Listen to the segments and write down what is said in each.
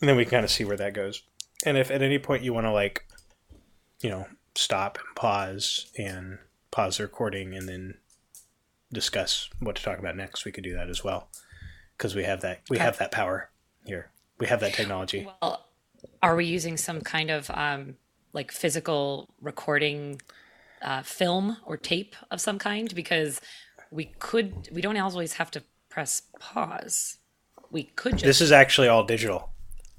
and then we kind of see where that goes. And if at any point you want to like, you know, stop and pause and pause the recording and then discuss what to talk about next, we could do that as well because we have that we have that power here. We have that technology. Well, are we using some kind of um, like physical recording uh, film or tape of some kind? Because we could, we don't always have to press pause. We could just. This is actually all digital.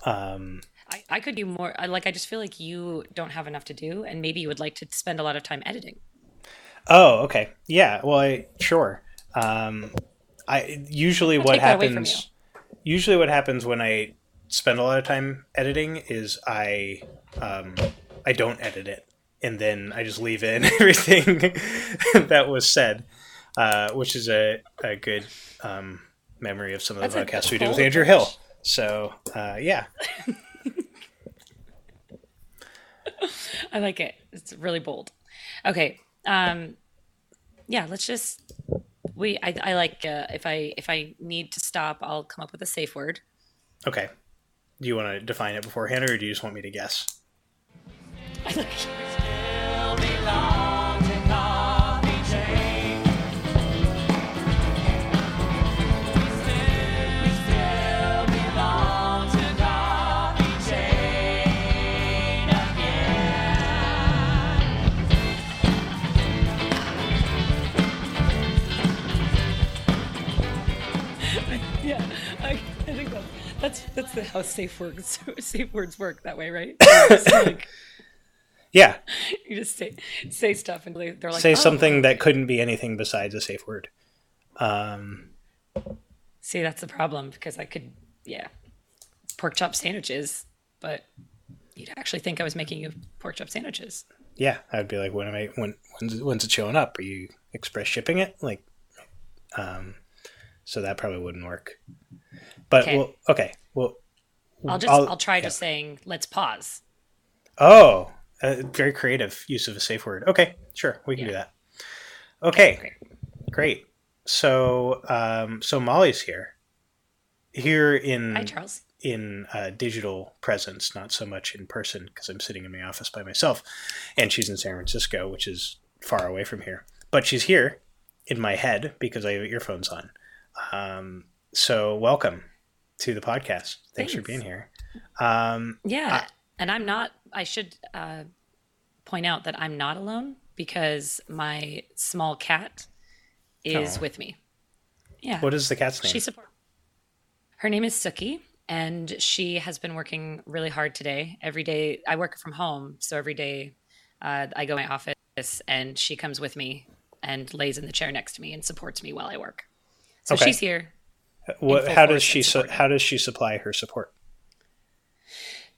Um, I, I could do more. I, like, I just feel like you don't have enough to do, and maybe you would like to spend a lot of time editing. Oh, okay. Yeah. Well, I, sure. Um, I usually I'll what take that away from happens. Usually, what happens when I spend a lot of time editing is I um, I don't edit it, and then I just leave in everything that was said, uh, which is a, a good um, memory of some of the That's a podcasts we did with Andrew Hill. So uh, yeah, I like it. It's really bold. Okay. Um, yeah, let's just we. I, I like uh, if I if I need to stop, I'll come up with a safe word. okay. Do you want to define it beforehand, or do you just want me to guess? I like that's that's the, how safe words safe words work that way, right? Like, Yeah, you just say say stuff and they- they're like say "Oh." something that couldn't be anything besides a safe word. Um, See, that's the problem because I could, yeah, pork chop sandwiches, but you'd actually think I was making you pork chop sandwiches. yeah, I'd be like, when am I? When when's, when's it showing up? Are you express shipping it? Like, um, so that probably wouldn't work. But Okay. well, okay, well, I'll just I'll, try just saying let's pause. Oh, a very creative use of a safe word. Okay, sure, we can do Yeah. that. Okay, Great. great. So, um, so Molly's here, here in Hi, Charles. in uh, digital presence, not so much in person, because I'm sitting in my office by myself, and she's in San Francisco, which is far away from here. But she's here in my head because I have earphones on. Um, so, welcome to the podcast. Thanks, for being here. Um, Yeah, and I'm not. I should uh, point out that I'm not alone because my small cat is Oh. with me. Yeah, what is the cat's name? She support. Her name is Suki, and she has been working really hard today. Every day, I work from home, so every day uh, I go to my office, and she comes with me and lays in the chair next to me and supports me while I work. So Okay. she's here. What, how does she su- how does she supply her support?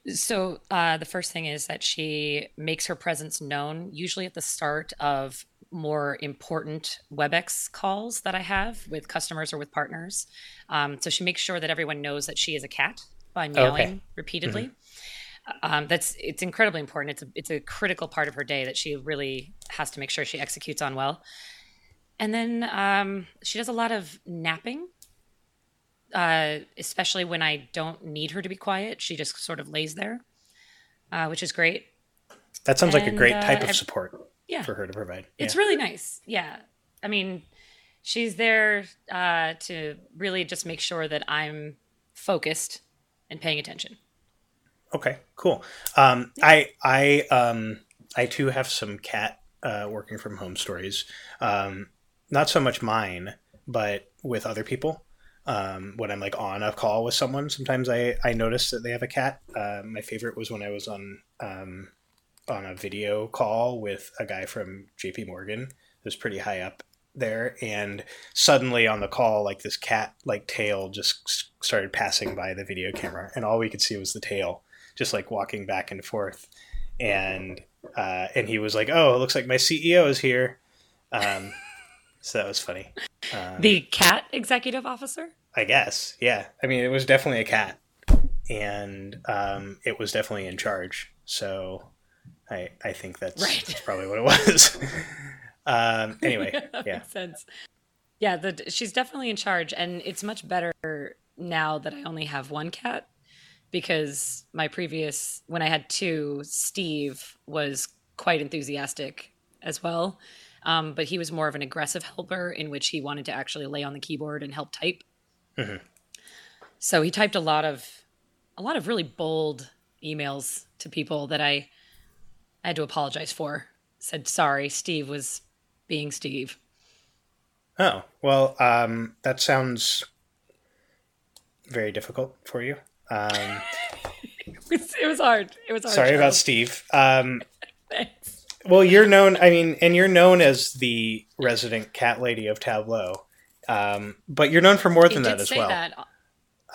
So uh, the first thing is that she makes her presence known, usually at the start of more important WebEx calls that I have with customers or with partners. Um, so she makes sure that everyone knows that she is a cat by meowing repeatedly. Um, that's it's incredibly important. It's a, it's a critical part of her day that she really has to make sure she executes on well. And then um, she does a lot of napping uh, especially when I don't need her to be quiet. She just sort of lays there, uh, which is great. That sounds like a great uh, type of support Yeah, for her to provide. it's really nice. Yeah, I mean, she's there uh, to really just make sure that I'm focused and paying attention. Okay, cool. Um, I I um, I too have some cat uh, working from home stories. Um, not so much mine, but with other people. Um, when I'm like on a call with someone, sometimes I, I notice that they have a cat. Uh, my favorite was when I was on um, on a video call with a guy from J.P. Morgan who's pretty high up there, and suddenly on the call, like this cat like tail just started passing by the video camera, and all we could see was the tail just like walking back and forth, and uh, and he was like, "Oh, it looks like my CEO is here." Um, so that was funny. Um, The cat executive officer. I guess, yeah. I mean, it was definitely a cat, and um, it was definitely in charge. So, I I think that's, Right. that's probably what it was. um, anyway, that yeah, makes sense. Yeah, the, she's definitely in charge, and it's much better now that I only have one cat because my previous when I had two, Steve was quite enthusiastic as well. Um, but he was more of an aggressive helper in which he wanted to actually lay on the keyboard and help type. Mm-hmm. So he typed a lot of a lot of really bold emails to people that I, I had to apologize for. Said sorry, Steve was being Steve. Oh well, um, that sounds very difficult for you. Um, it, was, it, was, hard. It was hard. Sorry about Steve. Um, Thanks. Well, you're known. I mean, and you're known as the resident cat lady of Tableau, um, but you're known for more than that as well. That.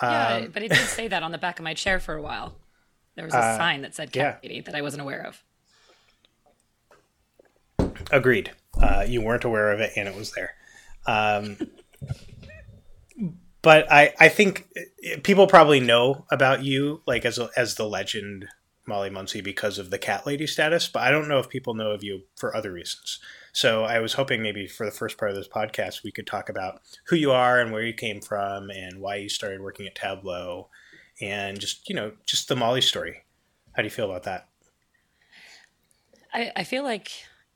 Yeah, um, but it did say that on the back of my chair for a while. There was a uh, sign that said cat yeah. lady that I wasn't aware of. Agreed. Uh, you weren't aware of it, and it was there. Um, but I, I think people probably know about you like as a, as the legend Molly Monsey because of the cat lady status, but I don't know if people know of you for other reasons. So I was hoping maybe for the first part of this podcast we could talk about who you are and where you came from and why you started working at Tableau and just you know just the Molly story. How do you feel about that? I, I feel like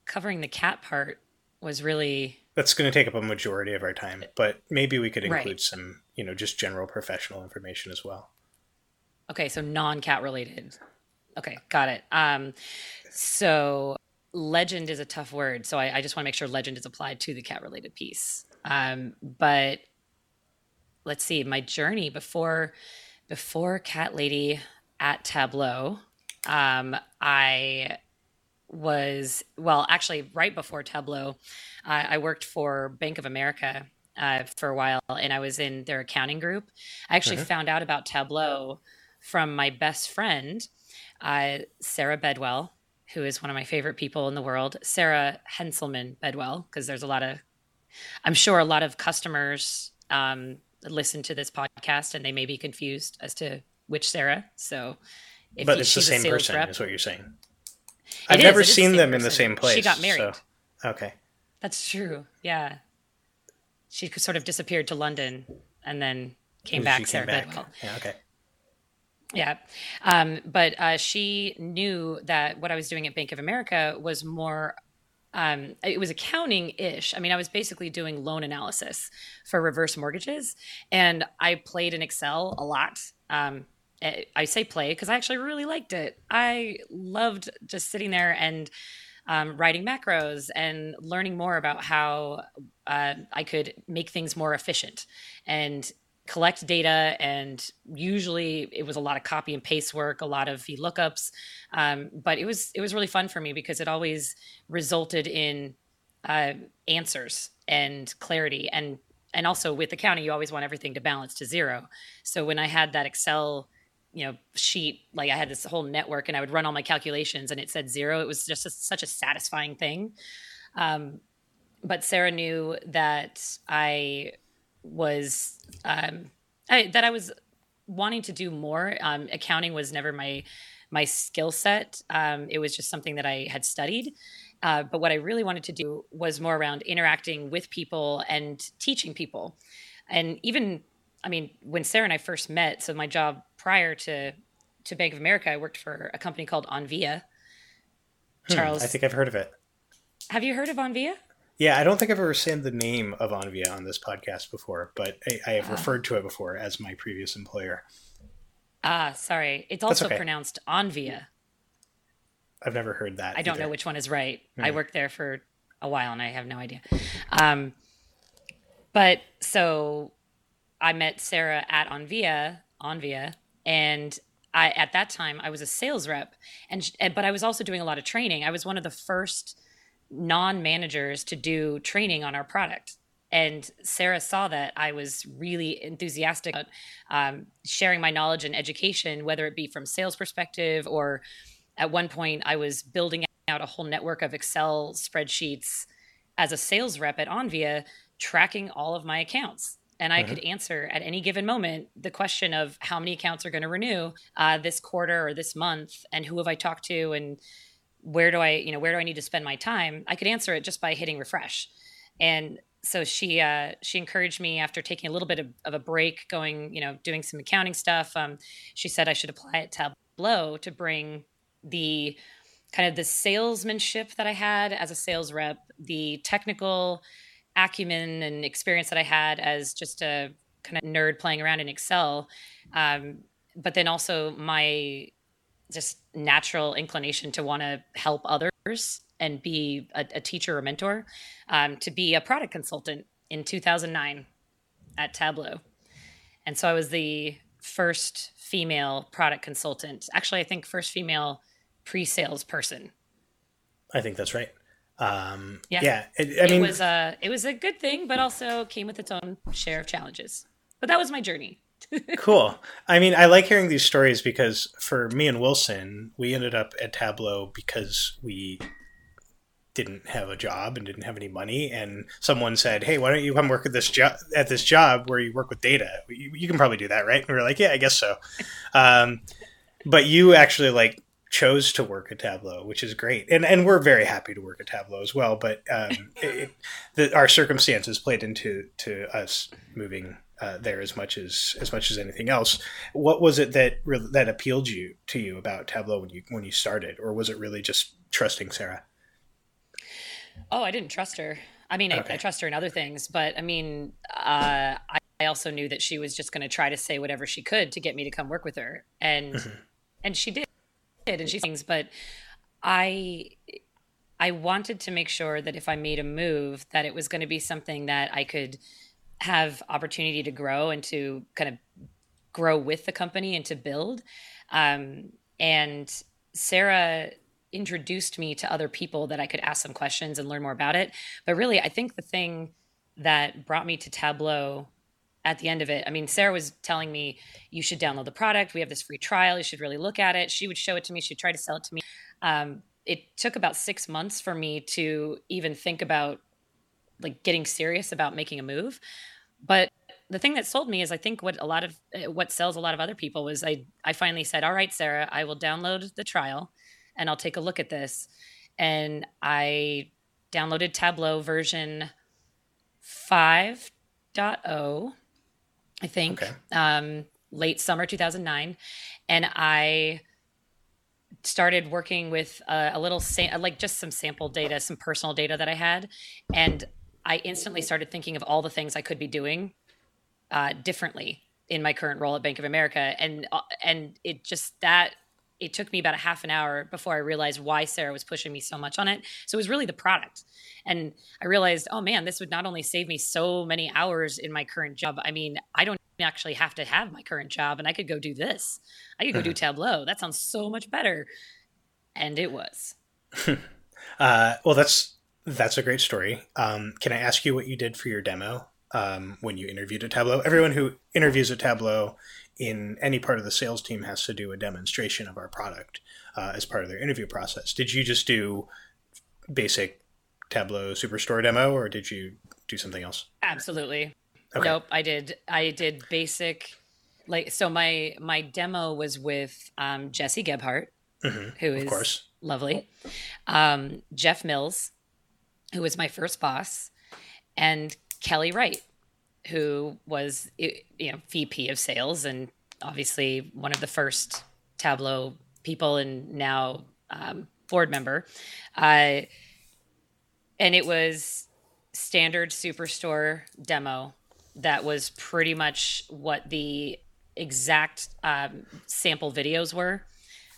covering the cat part was really that's going to take up a majority of our time, but maybe we could include right. some, you know, just general professional information as well. Okay, so non-cat related. Okay, got it. Um, so legend is a tough word, so I, I just want to make sure legend is applied to the cat related piece. Um, but let's see, my journey before before Cat Lady at Tableau, um, I was well actually right before tableau uh, i worked for bank of america uh, for a while and i was in their accounting group i actually mm-hmm. found out about tableau from my best friend uh, sarah bedwell who is one of my favorite people in the world sarah henselman bedwell because there's a lot of i'm sure a lot of customers um, listen to this podcast and they may be confused as to which sarah so but it's the same person rep, is what you're saying I've never seen them person. in the same place. She got married. So. Okay. That's true. Yeah. She sort of disappeared to London and then came back, Sarah back. Bedwell. Yeah, okay. Yeah. Um, but uh, she knew that what I was doing at Bank of America was more um, it was accounting ish. I mean, I was basically doing loan analysis for reverse mortgages, and I played in Excel a lot. Um, I say play because I actually really liked it. I loved just sitting there and um, writing macros and learning more about how uh, I could make things more efficient and collect data. And usually it was a lot of copy and paste work, a lot of VLOOKUPs. Um, but it was it was really fun for me because it always resulted in uh, answers and clarity and and also with accounting you always want everything to balance to zero so when i had that excel you know sheet like i had this whole network and i would run all my calculations and it said zero it was just a, such a satisfying thing um, but sarah knew that i was um, I, that i was wanting to do more um, accounting was never my my skill set um, it was just something that i had studied uh, but what i really wanted to do was more around interacting with people and teaching people and even I mean, when Sarah and I first met, so my job prior to to Bank of America, I worked for a company called Onvia. Hmm, Charles, I think I've heard of it. Have you heard of Onvia? Yeah, I don't think I've ever seen the name of Anvia on this podcast before, but I, I have uh, referred to it before as my previous employer. Ah, sorry. It's also okay. pronounced Anvia. I've never heard that. I don't either. know which one is right. Hmm. I worked there for a while and I have no idea. Um, but so I met Sarah at Anvia, Onvia, and I at that time I was a sales rep, and but I was also doing a lot of training. I was one of the first non-managers to do training on our product. And Sarah saw that I was really enthusiastic about um, sharing my knowledge and education, whether it be from sales perspective or at one point I was building out a whole network of Excel spreadsheets as a sales rep at Onvia, tracking all of my accounts and I mm-hmm. could answer at any given moment the question of how many accounts are going to renew uh, this quarter or this month, and who have I talked to, and where do I, you know, where do I need to spend my time? I could answer it just by hitting refresh, and so she uh, she encouraged me after taking a little bit of, of, a break, going you know doing some accounting stuff. Um, she said I should apply at Tableau to bring the kind of the salesmanship that I had as a sales rep, the technical acumen and experience that I had as just a kind of nerd playing around in Excel, um, but then also my just natural inclination to want to help others and be a, a teacher or mentor um, to be a product consultant in 2009 at Tableau. And so I was the first female product consultant. Actually, I think first female pre-sales person. I think that's right. Um, yeah, yeah. It, I mean, it was a it was a good thing, but also came with its own share of challenges. But that was my journey. Cool. I mean, I like hearing these stories because for me and Wilson, we ended up at Tableau because we didn't have a job and didn't have any money. And someone said hey why don't you come work at this job at this job where you work with data? You, you, can probably do that right? And we are like yeah i guess so. Um, but you actually like chose to work at tableau which is great. And and we're very happy to work at tableau as well but um, it, the, our circumstances played into to us moving uh, there as much as as much as anything else. What was it that that appealed you to you about Tableau when you when you started, or was it really just trusting Sarah? Oh, I didn't trust her. I mean, okay. I, I, trust her in other things, but I mean, uh, I, I, also knew that she was just going to try to say whatever she could to get me to come work with her, and mm-hmm. and she did, and she things. But I I wanted to make sure that if I made a move, that it was going to be something that I could have opportunity to grow and to kind of grow with the company and to build. Um, and Sarah introduced me to other people that I could ask some questions and learn more about it. But really, I think the thing that brought me to Tableau at the end of it, I mean, Sarah was telling me, you should download the product. We have this free trial. You should really look at it. She would show it to me. She'd try to sell it to me. Um, it took about six months for me to even think about like getting serious about making a move. But the thing that sold me is I think what a lot of what sells a lot of other people was I I finally said, "All right, Sarah, I will download the trial and I'll take a look at this. And I downloaded Tableau version 5.0, I think, okay. um, late summer 2009. And I started working with a, a little, sa- like just some sample data, some personal data that I had. And I instantly started thinking of all the things I could be doing uh, differently in my current role at Bank of America. And, uh, and it just, that it took me about a half an hour before I realized why Sarah was pushing me so much on it. So it was really the product. And I realized, oh man, this would not only save me so many hours in my current job. I mean, I don't actually have to have my current job and I could go do this. I could go do. Tableau. That sounds so much better. And it was. uh, well, that's that's a great story. Um, can I ask you what you did for your demo um, when you interviewed at Tableau? Everyone who interviews at Tableau in any part of the sales team has to do a demonstration of our product uh, as part of their interview process. Did you just do basic Tableau Superstore demo, or did you do something else? Absolutely. Okay. Nope. I did. I did basic. Like so, my my demo was with um, Jesse Gebhardt, mm-hmm. who is of course. lovely, um, Jeff Mills, who was my first boss, and Kelly Wright, who was you know VP of sales and obviously one of the first Tableau people and now um, board member. Uh, and it was standard Superstore demo that was pretty much what the exact um, sample videos were.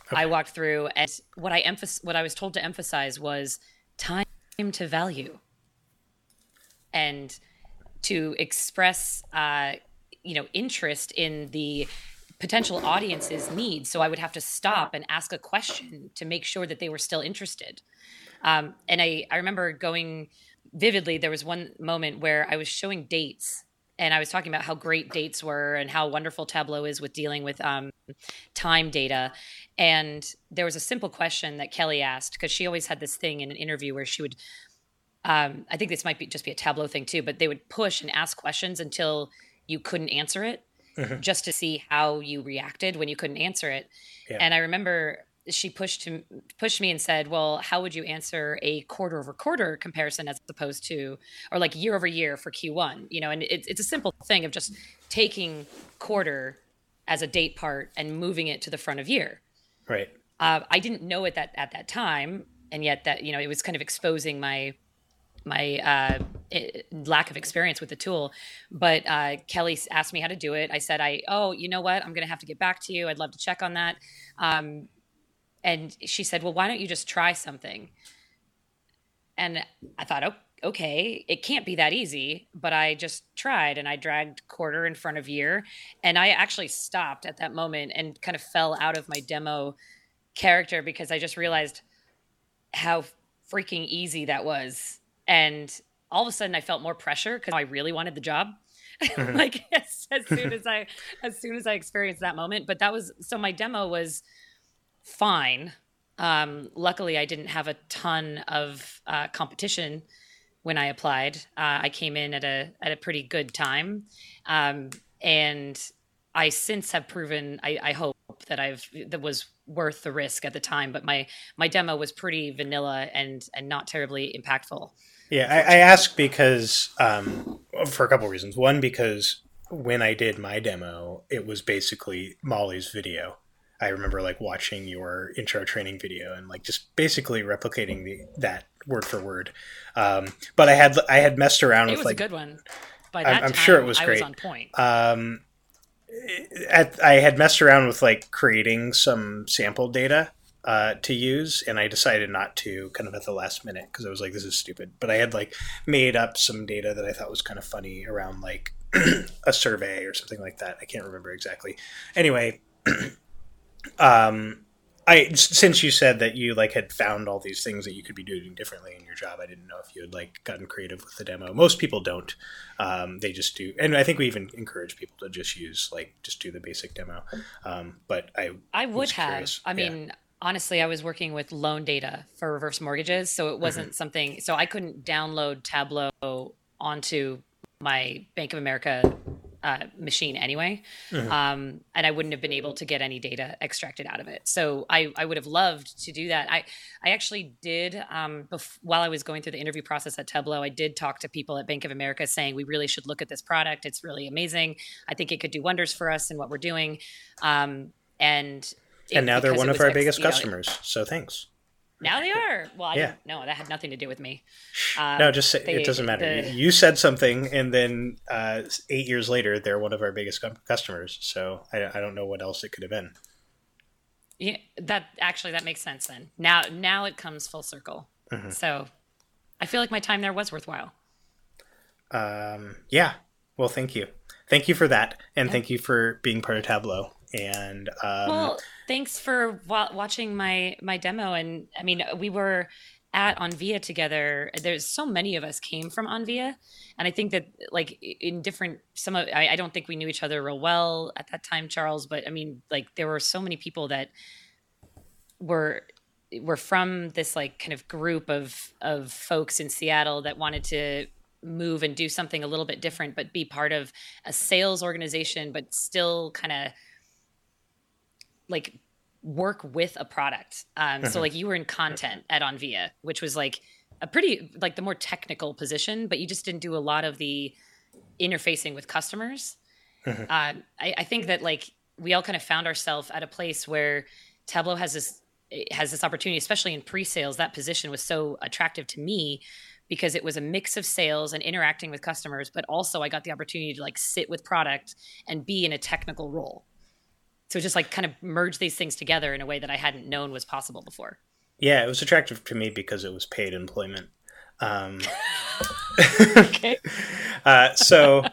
Okay. I walked through, and what I emph- what I was told to emphasize was time to value, and to express uh, you know interest in the potential audience's needs. So i would have to stop and ask a question to make sure that they were still interested. Um, and I, I remember going vividly there was one moment where i was showing dates and i was talking about how great dates were and how wonderful tableau is with dealing with um, time data and there was a simple question that kelly asked because she always had this thing in an interview where she would um, I think this might be just be a Tableau thing too, but they would push and ask questions until you couldn't answer it, mm-hmm. just to see how you reacted when you couldn't answer it. Yeah. And I remember she pushed to, pushed me and said, "Well, how would you answer a quarter over quarter comparison as opposed to, or like year over year for Q1? You know, and it's it's a simple thing of just taking quarter as a date part and moving it to the front of year. Right. Uh, I didn't know it that at that time, and yet that you know it was kind of exposing my my uh, it, lack of experience with the tool. But uh, Kelly asked me how to do it. I said, "I oh, you know what? I'm going to have to get back to you. I'd love to check on that." Um, and she said, "Well, why don't you just try something?" And I thought, "Oh, okay, it can't be that easy." But I just tried, and I dragged quarter in front of year, and I actually stopped at that moment and kind of fell out of my demo character because I just realized how freaking easy that was, and all of a sudden I felt more pressure because I really wanted the job. Mm-hmm. like as, as soon as I as soon as I experienced that moment, but that was so my demo was fine. Um, luckily, I didn't have a ton of uh, competition when I applied. Uh, I came in at a at a pretty good time, um, and I since have proven. I, I, hope that I've that was worth the risk at the time. But my my demo was pretty vanilla and and not terribly impactful. Yeah, I, I ask because um, for a couple of reasons. One, because when I did my demo, it was basically Molly's video I remember like watching your intro training video and like just basically replicating the that word for word. Um, but I had I had messed around it with was like a good one. By that I'm, I'm sure it was I great. Was on point. Um, at, I had messed around with like creating some sample data uh, to use, and I decided not to kind of at the last minute because I was like, this is stupid. But I had like made up some data that I thought was kind of funny around like a survey or something like that. I can't remember exactly. Anyway, um, I since you said that you like had found all these things that you could be doing differently in your job, I didn't know if you had like gotten creative with the demo. Most people don't; um, they just do, and I think we even encourage people to just use like just do the basic demo. Um, but I I would have. Curious. I mean. Yeah. Honestly, I was working with loan data for reverse mortgages, so it wasn't mm-hmm. something. So I couldn't download Tableau onto my Bank of America uh, machine anyway. Mm-hmm. Um, and I wouldn't have been able to get any data extracted out of it. So I, I would have loved to do that. I, I actually did, um, bef- while I was going through the interview process at Tableau, I did talk to people at Bank of America saying, we really should look at this product. It's really amazing. I think it could do wonders for us and what we're doing. Um, and and now they're one of our ex- biggest customers. Know, so thanks. Now they are. Well, I yeah. no, that had nothing to do with me. Um, no, just say, they, it doesn't matter. The, you said something, and then uh, eight years later, they're one of our biggest customers. So I, I, don't know what else it could have been. Yeah, that actually that makes sense. Then now, now it comes full circle. Mm-hmm. So I feel like my time there was worthwhile. Um. Yeah. Well, thank you. Thank you for that, and yeah. thank you for being part of Tableau. And um, well, thanks for wa- watching my my demo. And I mean, we were at Onvia together. There's so many of us came from Onvia, and I think that like in different some of I, I don't think we knew each other real well at that time, Charles. But I mean, like there were so many people that were were from this like kind of group of of folks in Seattle that wanted to move and do something a little bit different, but be part of a sales organization, but still kind of like work with a product. Um, so like you were in content at Onvia, which was like a pretty like the more technical position, but you just didn't do a lot of the interfacing with customers. Uh, I, I think that like we all kind of found ourselves at a place where Tableau has this has this opportunity, especially in pre-sales. That position was so attractive to me because it was a mix of sales and interacting with customers, but also I got the opportunity to like sit with product and be in a technical role so just like kind of merge these things together in a way that I hadn't known was possible before. Yeah, it was attractive to me because it was paid employment. Um, okay. uh, so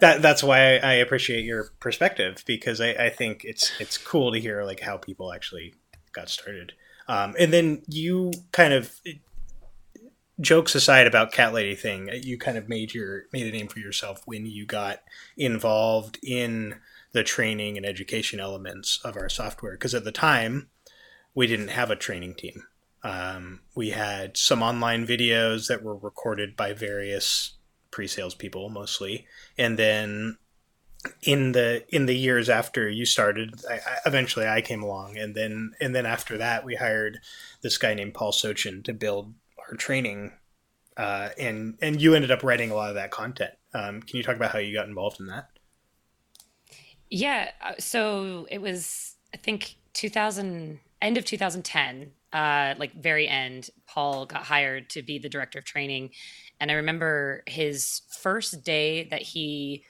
that that's why I appreciate your perspective because I, I, think it's it's cool to hear like how people actually got started. Um, and then you kind of jokes aside about cat lady thing, you kind of made your made a name for yourself when you got involved in the training and education elements of our software. Because at the time, we didn't have a training team. Um, we had some online videos that were recorded by various pre-sales people mostly, and then in the in the years after you started, I, I, eventually I came along, and then and then after that, we hired this guy named Paul Sochin to build our training, uh, and and you ended up writing a lot of that content. Um, can you talk about how you got involved in that? Yeah, uh, so it was I think 2000 end of 2010, uh, like very end. Paul got hired to be the director of training, and I remember his first day that he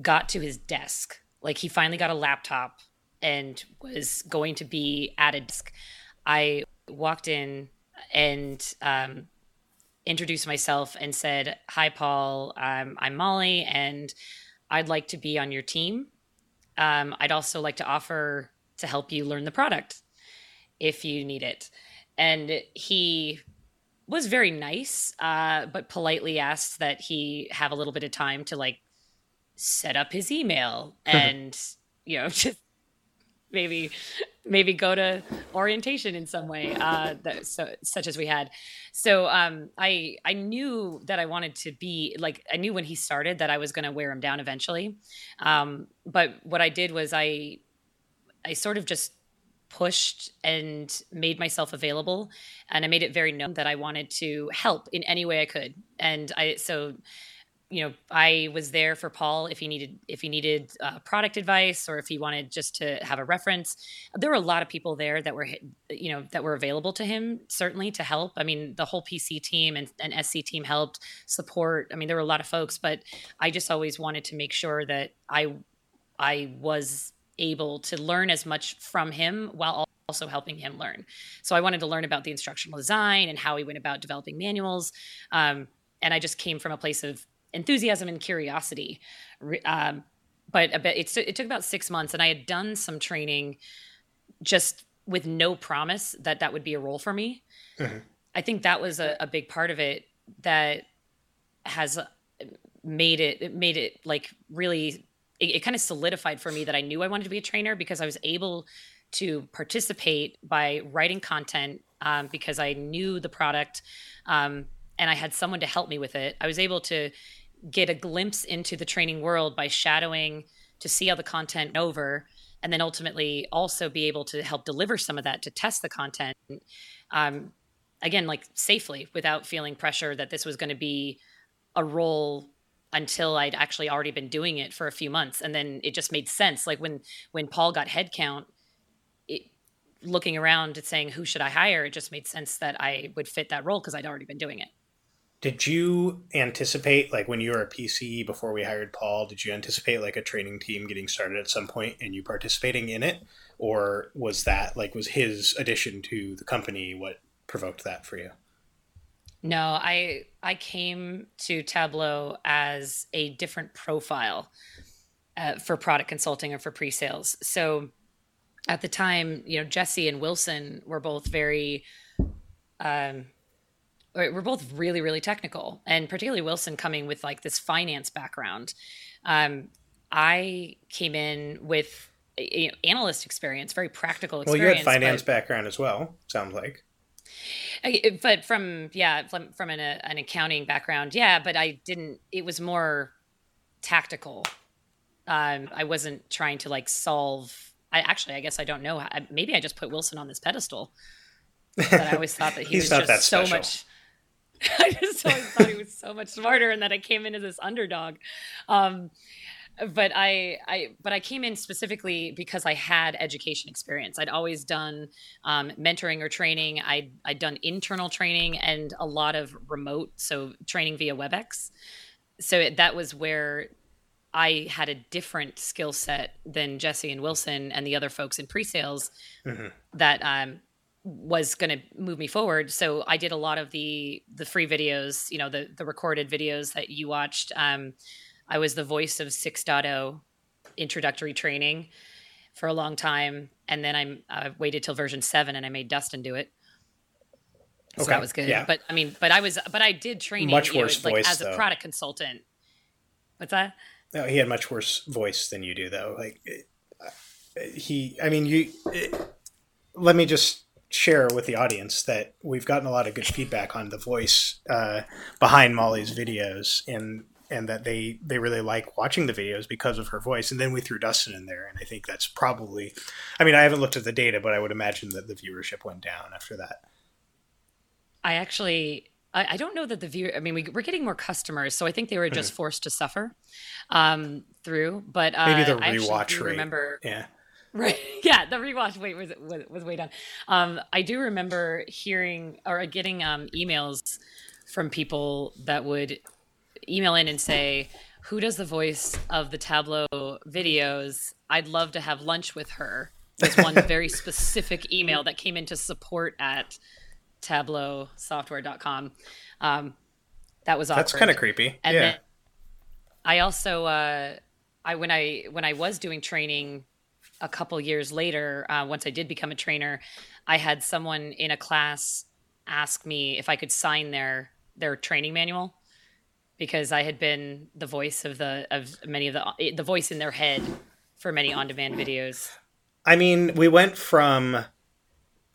got to his desk. Like he finally got a laptop and was going to be at a desk. I walked in and um, introduced myself and said, "Hi, Paul. Um, I'm Molly, and I'd like to be on your team. Um, I'd also like to offer to help you learn the product if you need it." And he was very nice, uh, but politely asked that he have a little bit of time to like set up his email and you know just maybe maybe go to orientation in some way uh that, so such as we had. So um i i knew that i wanted to be like i knew when he started that i was going to wear him down eventually. Um but what i did was i i sort of just pushed and made myself available and i made it very known that i wanted to help in any way i could. And i so you know i was there for paul if he needed if he needed uh, product advice or if he wanted just to have a reference. There were a lot of people there that were you know that were available to him certainly to help. I mean the whole pc team and, and sc team helped support. I mean there were a lot of folks but i just always wanted to make sure that i i was able to learn as much from him while also helping him learn. So i wanted to learn about the instructional design and how he went about developing manuals. Um, and i just came from a place of enthusiasm and curiosity. Um, but a bit, it, it took about six months, and I had done some training just with no promise that that would be a role for me. Mm-hmm. I think that was a, a, big part of it that has made it, it made it like really it, it, kind of solidified for me that I knew I wanted to be a trainer because I was able to participate by writing content um, because I knew the product um, and I had someone to help me with it. I was able to get a glimpse into the training world by shadowing to see how the content over and then ultimately also be able to help deliver some of that to test the content um, again like safely without feeling pressure that this was going to be a role until I'd actually already been doing it for a few months and then it just made sense like when when Paul got headcount it, looking around and saying who should I hire it just made sense that I would fit that role because I'd already been doing it did you anticipate like when you were a pc before we hired paul did you anticipate like a training team getting started at some point and you participating in it? Or was that like was his addition to the company what provoked that for you? No i i came to tableau as a different profile uh, for product consulting or for pre-sales. So at the time you know jesse and wilson were both very um, we're both really really technical and particularly wilson coming with like this finance background. Um, i came in with you know, analyst experience very practical experience well you had finance but, background as well sounds like. But from yeah from, from an, uh, an accounting background yeah but i didn't it was more tactical. Um, i wasn't trying to like solve i actually i guess i don't know maybe i just put wilson on this pedestal but i always thought that he was just so much I just always thought he was so much smarter, and that I came in as this underdog. Um, but I, I, but I came in specifically because I had education experience. I'd always done um, mentoring or training. I'd, I'd done internal training and a lot of remote, so training via WebEx. So it, that was where I had a different skill set than Jesse and Wilson and the other folks in pre-sales mm-hmm. that um, was going to move me forward. So I did a lot of the the free videos, you know, the the recorded videos that you watched. Um, I was the voice of 6.0 introductory training for a long time, and then I'm I waited till version seven, and I made Dustin do it. So okay. that was good. Yeah. But I mean, but I was, but I did training much worse know, like voice, as a product consultant. What's that? No, he had much worse voice than you do, though. Like he, I mean, you. It, let me just share with the audience that we've gotten a lot of good feedback on the voice uh, behind Molly's videos, and and that they they really like watching the videos because of her voice. And then we threw Dustin in there, and I think that's probably. I mean, I haven't looked at the data, but I would imagine that the viewership went down after that. I actually I, I don't know that the viewer. I mean, we, are getting more customers, so I think they were just mm-hmm. forced to suffer um, through. But uh, maybe the rewatch rate. Remember, yeah. Right. Yeah, the rewatch weight was was, was way down. Um, I do remember hearing or getting um, emails from people that would email in and say, "Who does the voice of the Tableau videos? I'd love to have lunch with her." Was one very specific email that came into support at tableausoftware.com. Um, that was awkward. That's kind of creepy. And yeah. I also, uh, I when I when I was doing training a couple years later, uh, once I did become a trainer, I had someone in a class ask me if I could sign their their training manual because I had been the voice of the of many of the the voice in their head for many on demand videos. I mean, we went from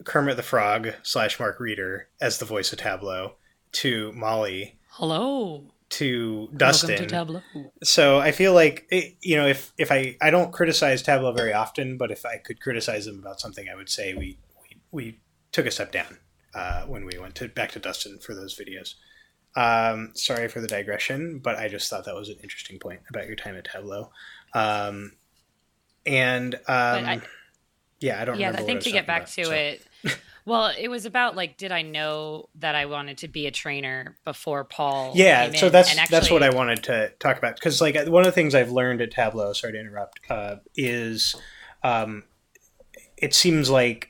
Kermit the Frog slash Mark Reader as the voice of Tableau to Molly. Hello. To Dustin. Welcome to Tableau. So I feel like it, you know if if I I don't criticize Tableau very often, but if I could criticize them about something, I would say we we, we took a step down uh, when we went to back to Dustin for those videos. Um, sorry for the digression, but I just thought that was an interesting point about your time at Tableau. Um, and um, I, yeah, I don't. Yeah, I think I to get back about, to so. it, well, it was about like, did I know that I wanted to be a trainer before Paul? Yeah, so that's actually, that's what I wanted to talk about because like one of the things I've learned at Tableau, sorry to interrupt, uh, is um, it seems like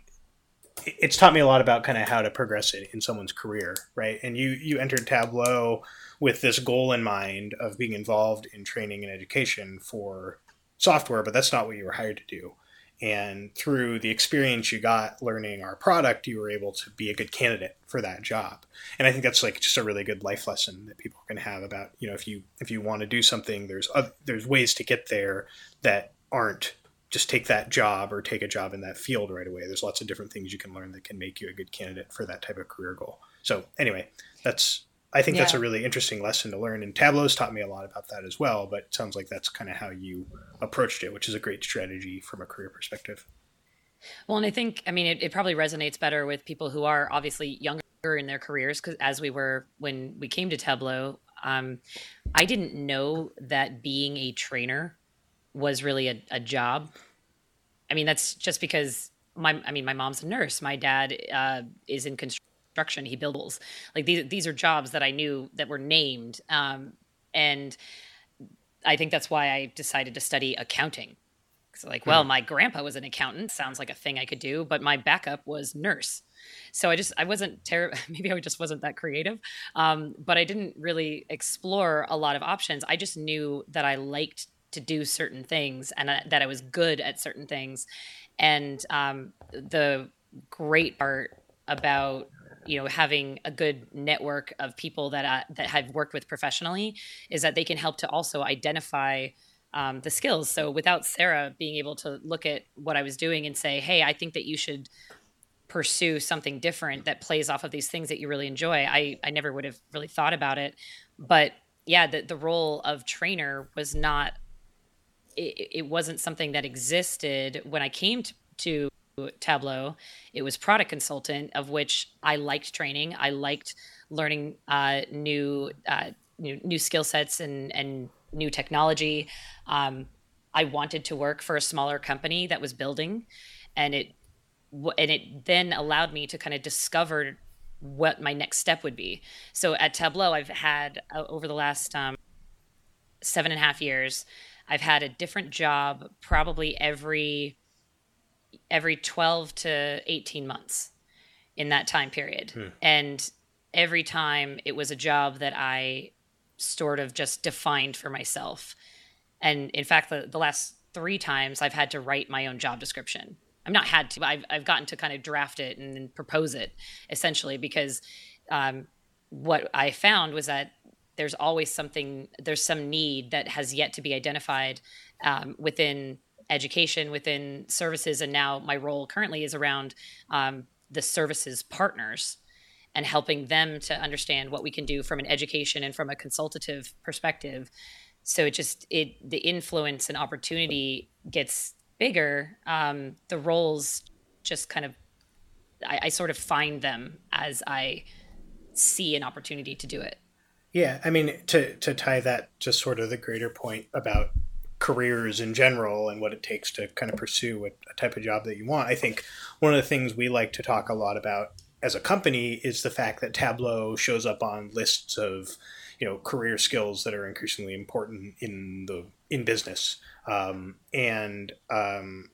it's taught me a lot about kind of how to progress it in someone's career, right? And you you entered Tableau with this goal in mind of being involved in training and education for software, but that's not what you were hired to do and through the experience you got learning our product you were able to be a good candidate for that job. And i think that's like just a really good life lesson that people can have about you know if you if you want to do something there's other, there's ways to get there that aren't just take that job or take a job in that field right away. There's lots of different things you can learn that can make you a good candidate for that type of career goal. So anyway that's I think yeah. that's a really interesting lesson to learn. And Tableau's taught me a lot about that as well, but it sounds like that's kind of how you approached it, which is a great strategy from a career perspective. Well, and I think, I mean, it, it probably resonates better with people who are obviously younger in their careers, because as we were when we came to Tableau, um, I didn't know that being a trainer was really a, a job. I mean, that's just because my, I mean, my mom's a nurse. My dad uh, is in construction construction he builds. Like these these are jobs that i knew that were named um, and i think that's why i decided to study accounting. So like well hmm. my grandpa was an accountant sounds like a thing i could do but my backup was nurse. So i just i wasn't terrible maybe i just wasn't that creative um, but i didn't really explore a lot of options. I just knew that i liked to do certain things and uh, that i was good at certain things. And um, the great part about you know having a good network of people that uh, that have worked with professionally is that they can help to also identify um, the skills. So without Sarah being able to look at what I was doing and say, "Hey, I think that you should pursue something different that plays off of these things that you really enjoy," I I never would have really thought about it. But yeah, the the role of trainer was not. It, it wasn't something that existed when I came to, to Tableau. It was product consultant, of which I liked training. I liked learning uh, new, uh, new new skill sets and and new technology. Um, I wanted to work for a smaller company that was building, and it and it then allowed me to kind of discover what my next step would be. So at Tableau, I've had uh, over the last um, seven and a half years, I've had a different job probably every every 12 to 18 months in that time period. Hmm. And every time it was a job that I sort of just defined for myself. And in fact, the, the last three times I've had to write my own job description. I'm not had to, I've, I've gotten to kind of draft it and propose it essentially because um, what I found was that there's always something, there's some need that has yet to be identified um, within education within services, and now my role currently is around um, the services partners. and helping them to understand what we can do from an education and from a consultative perspective so it just it the influence and opportunity gets bigger um, the roles just kind of I, I sort of find them as i see an opportunity to do it yeah i mean to to tie that to sort of the greater point about careers in general and what it takes to kind of pursue a, a type of job that you want i think one of the things we like to talk a lot about as a company is the fact that tableau shows up on lists of you know career skills that are increasingly important in the in business. Um, and um,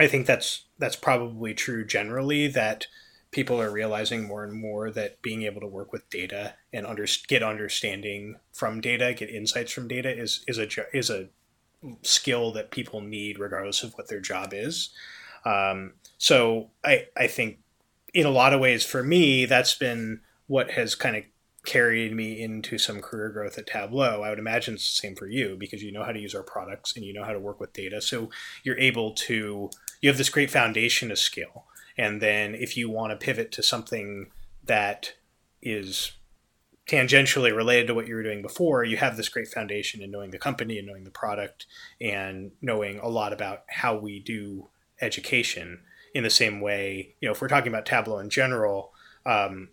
I think that's that's probably true generally that people are realizing more and more that being able to work with data and under, get understanding from data, get insights from data is is a is a skill that people need regardless of what their job is. Um, so I I think in a lot of ways for me that's been what has kind of carried me into some career growth at Tableau. I would imagine it's the same for you because you know how to use our products and you know how to work with data. So you're able to, you have this great foundation of skill. And then if you want to pivot to something that is tangentially related to what you were doing before, you have this great foundation in knowing the company and knowing the product and knowing a lot about how we do education in the same way. You know, if we're talking about Tableau in general, um,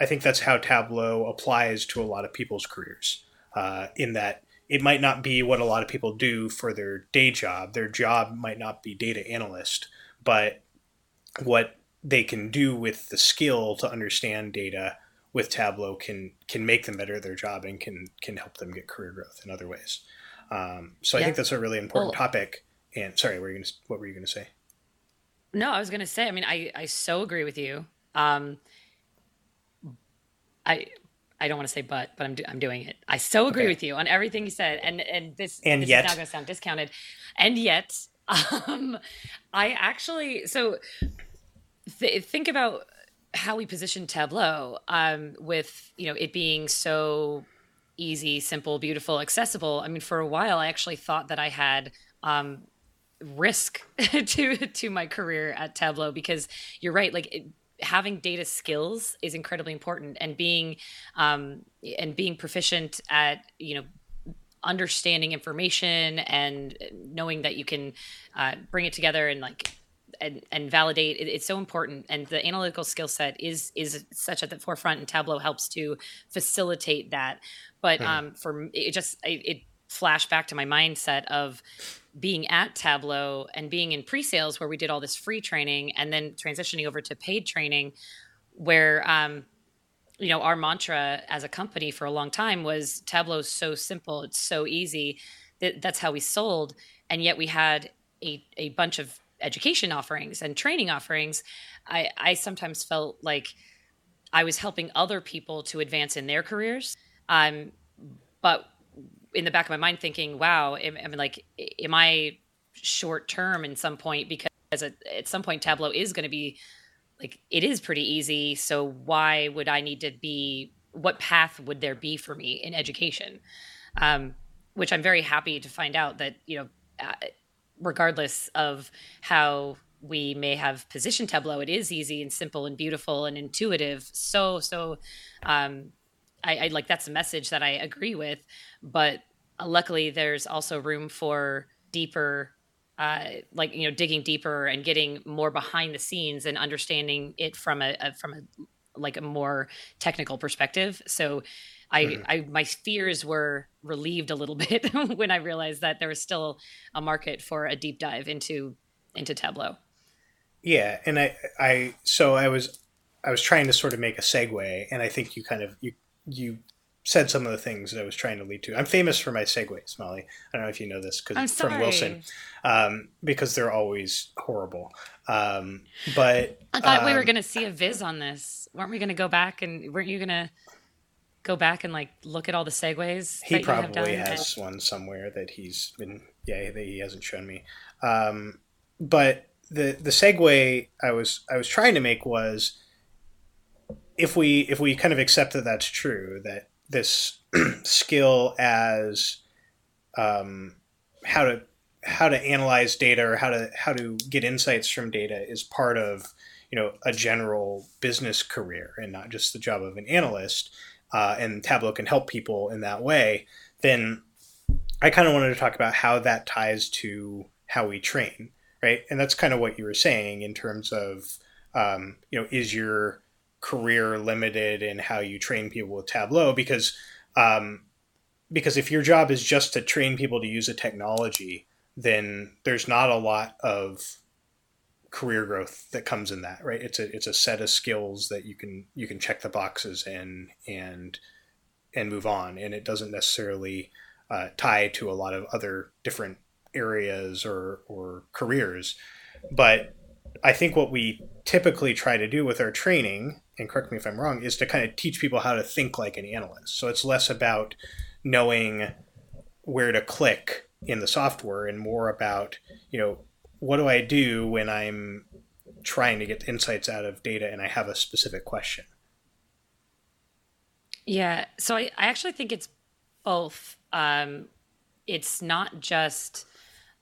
I think that's how Tableau applies to a lot of people's careers. Uh, in that it might not be what a lot of people do for their day job. Their job might not be data analyst, but what they can do with the skill to understand data with Tableau can can make them better at their job and can can help them get career growth in other ways. Um, so yeah. I think that's a really important well, topic. And sorry, were you gonna, what were you going to say? No, I was going to say. I mean, I I so agree with you. Um, I I don't want to say but, but I'm do, I'm doing it. I so agree okay. with you on everything you said, and and this and this yet is now going to sound discounted, and yet um, I actually so th- think about how we position Tableau um, with you know it being so easy, simple, beautiful, accessible. I mean, for a while, I actually thought that I had um, risk to to my career at Tableau because you're right, like. It, having data skills is incredibly important and being um, and being proficient at you know understanding information and knowing that you can uh, bring it together and like and, and validate it, it's so important. And the analytical skill set is is such at the forefront and tableau helps to facilitate that. But hmm. um, for it just it, it flashed back to my mindset of being at Tableau and being in pre-sales where we did all this free training and then transitioning over to paid training where um, you know our mantra as a company for a long time was Tableau's so simple it's so easy that that's how we sold. And yet we had a, a bunch of education offerings and training offerings I, I sometimes felt like I was helping other people to advance in their careers um, but in the back of my mind thinking, wow, I mean, like, am I short term in some point? Because at, at some point, Tableau is going to be like, it is pretty easy. So why would I need to be, what path would there be for me in education? Um, which I'm very happy to find out that, you know, uh, regardless of how we may have positioned Tableau, it is easy and simple and beautiful and intuitive. So, so, um, I, I like that's a message that I agree with, but uh, luckily there's also room for deeper uh, like you know digging deeper and getting more behind the scenes and understanding it from a, a from a like a more technical perspective so I, mm-hmm. I my fears were relieved a little bit when I realized that there was still a market for a deep dive into into Tableau. Yeah, and I I so I was I was trying to sort of make a segue, and I think you kind of you you said some of the things that I was trying to lead to. I'm famous for my segues, Molly. I don't know if you know this because from Wilson, um, because they're always horrible. Um, but I thought um, we were um, going to see a viz on this. weren't we going to go back and weren't you going to go back and like look at all the segues? He probably has and... one somewhere that he's been. Yeah, that he hasn't shown me. Um, but the the segue I was I was trying to make was if we if we kind of accept that that's true that this skill as um, how to how to analyze data or how to how to get insights from data is part of you know a general business career and not just the job of an analyst, uh, and Tableau can help people in that way, then I kind of wanted to talk about how that ties to how we train, right? And that's kind of what you were saying in terms of, um, you know, is your career limited in how you train people with Tableau? Because, um, because if your job is just to train people to use a technology, then there's not a lot of career growth that comes in that, right? It's a it's a set of skills that you can you can check the boxes in and and move on, and it doesn't necessarily uh, tie to a lot of other different areas or or careers. But I think what we typically try to do with our training, and correct me if I'm wrong, is to kind of teach people how to think like an analyst. So it's less about knowing where to click in the software and more about, you know, what do I do when I'm trying to get insights out of data and I have a specific question? Yeah. So I, I actually think it's both. Um, it's not just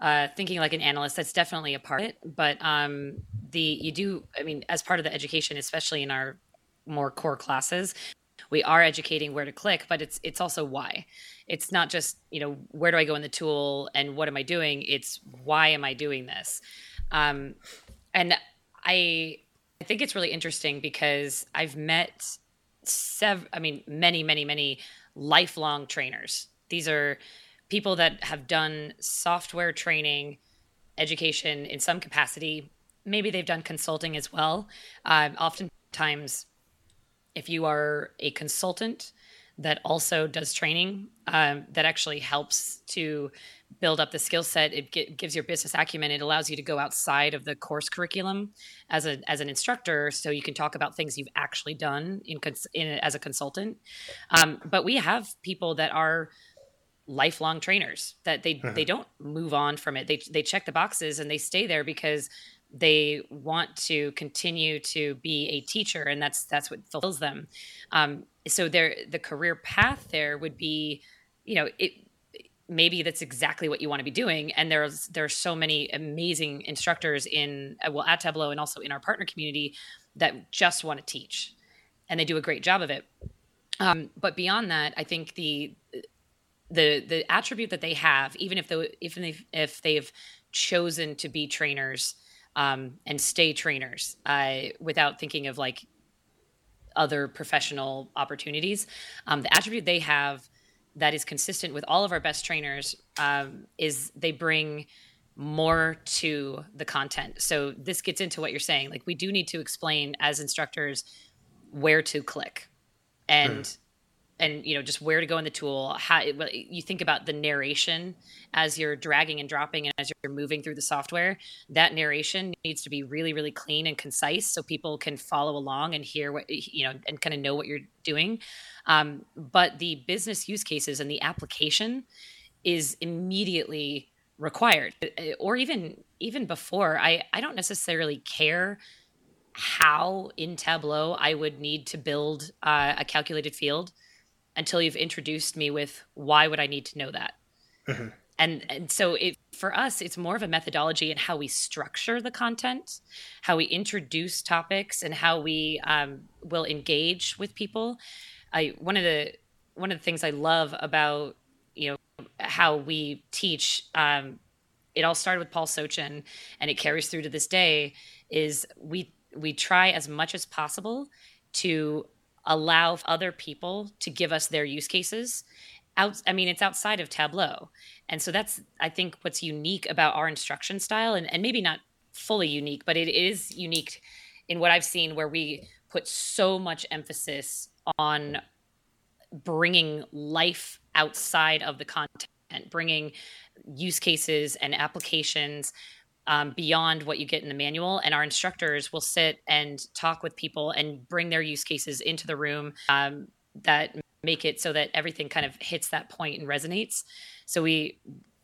uh, thinking like an analyst. That's definitely a part of it. But um, the you do. I mean, as part of the education, especially in our more core classes, we are educating where to click, but it's it's also why. It's not just you know where do I go in the tool and what am I doing. It's why am I doing this, um, and I I think it's really interesting because I've met sev I mean many many many lifelong trainers. These are people that have done software training, education in some capacity. Maybe they've done consulting as well. Um, oftentimes if you are a consultant that also does training um, that actually helps to build up the skill set. It g- gives your business acumen. It allows you to go outside of the course curriculum as a as an instructor so you can talk about things you've actually done in, cons- in as a consultant. Um, but we have people that are lifelong trainers that they they don't move on from it. They they check the boxes and they stay there because they want to continue to be a teacher and that's that's what fulfills them. Um, so the career path there would be you know it maybe that's exactly what you want to be doing and there's there's so many amazing instructors in uh, well at tableau and also in our partner community that just want to teach and they do a great job of it. Um, but beyond that i think the the the attribute that they have even if they if they've chosen to be trainers um, and stay trainers uh, without thinking of like other professional opportunities. Um, the attribute they have that is consistent with all of our best trainers um, is they bring more to the content. So this gets into what you're saying. Like we do need to explain as instructors where to click and hmm and you know just where to go in the tool how you think about the narration as you're dragging and dropping and as you're moving through the software that narration needs to be really really clean and concise so people can follow along and hear what you know and kind of know what you're doing. Um, but the business use cases and the application is immediately required or even even before. I i don't necessarily care how in tableau i would need to build uh, a calculated field until you've introduced me with why would I need to know that? Mm-hmm. And and so it for us it's more of a methodology in how we structure the content, how we introduce topics, and how we um, will engage with people. I one of the one of the things I love about you know how we teach. Um, it all started with Paul Sochin, and it carries through to this day. Is we we try as much as possible to allow other people to give us their use cases out i mean it's outside of tableau. And so that's i think what's unique about our instruction style and, and maybe not fully unique but it is unique in what i've seen where we put so much emphasis on bringing life outside of the content bringing use cases and applications um, beyond what you get in the manual. And our instructors will sit and talk with people and bring their use cases into the room um, that make it so that everything kind of hits that point and resonates. So we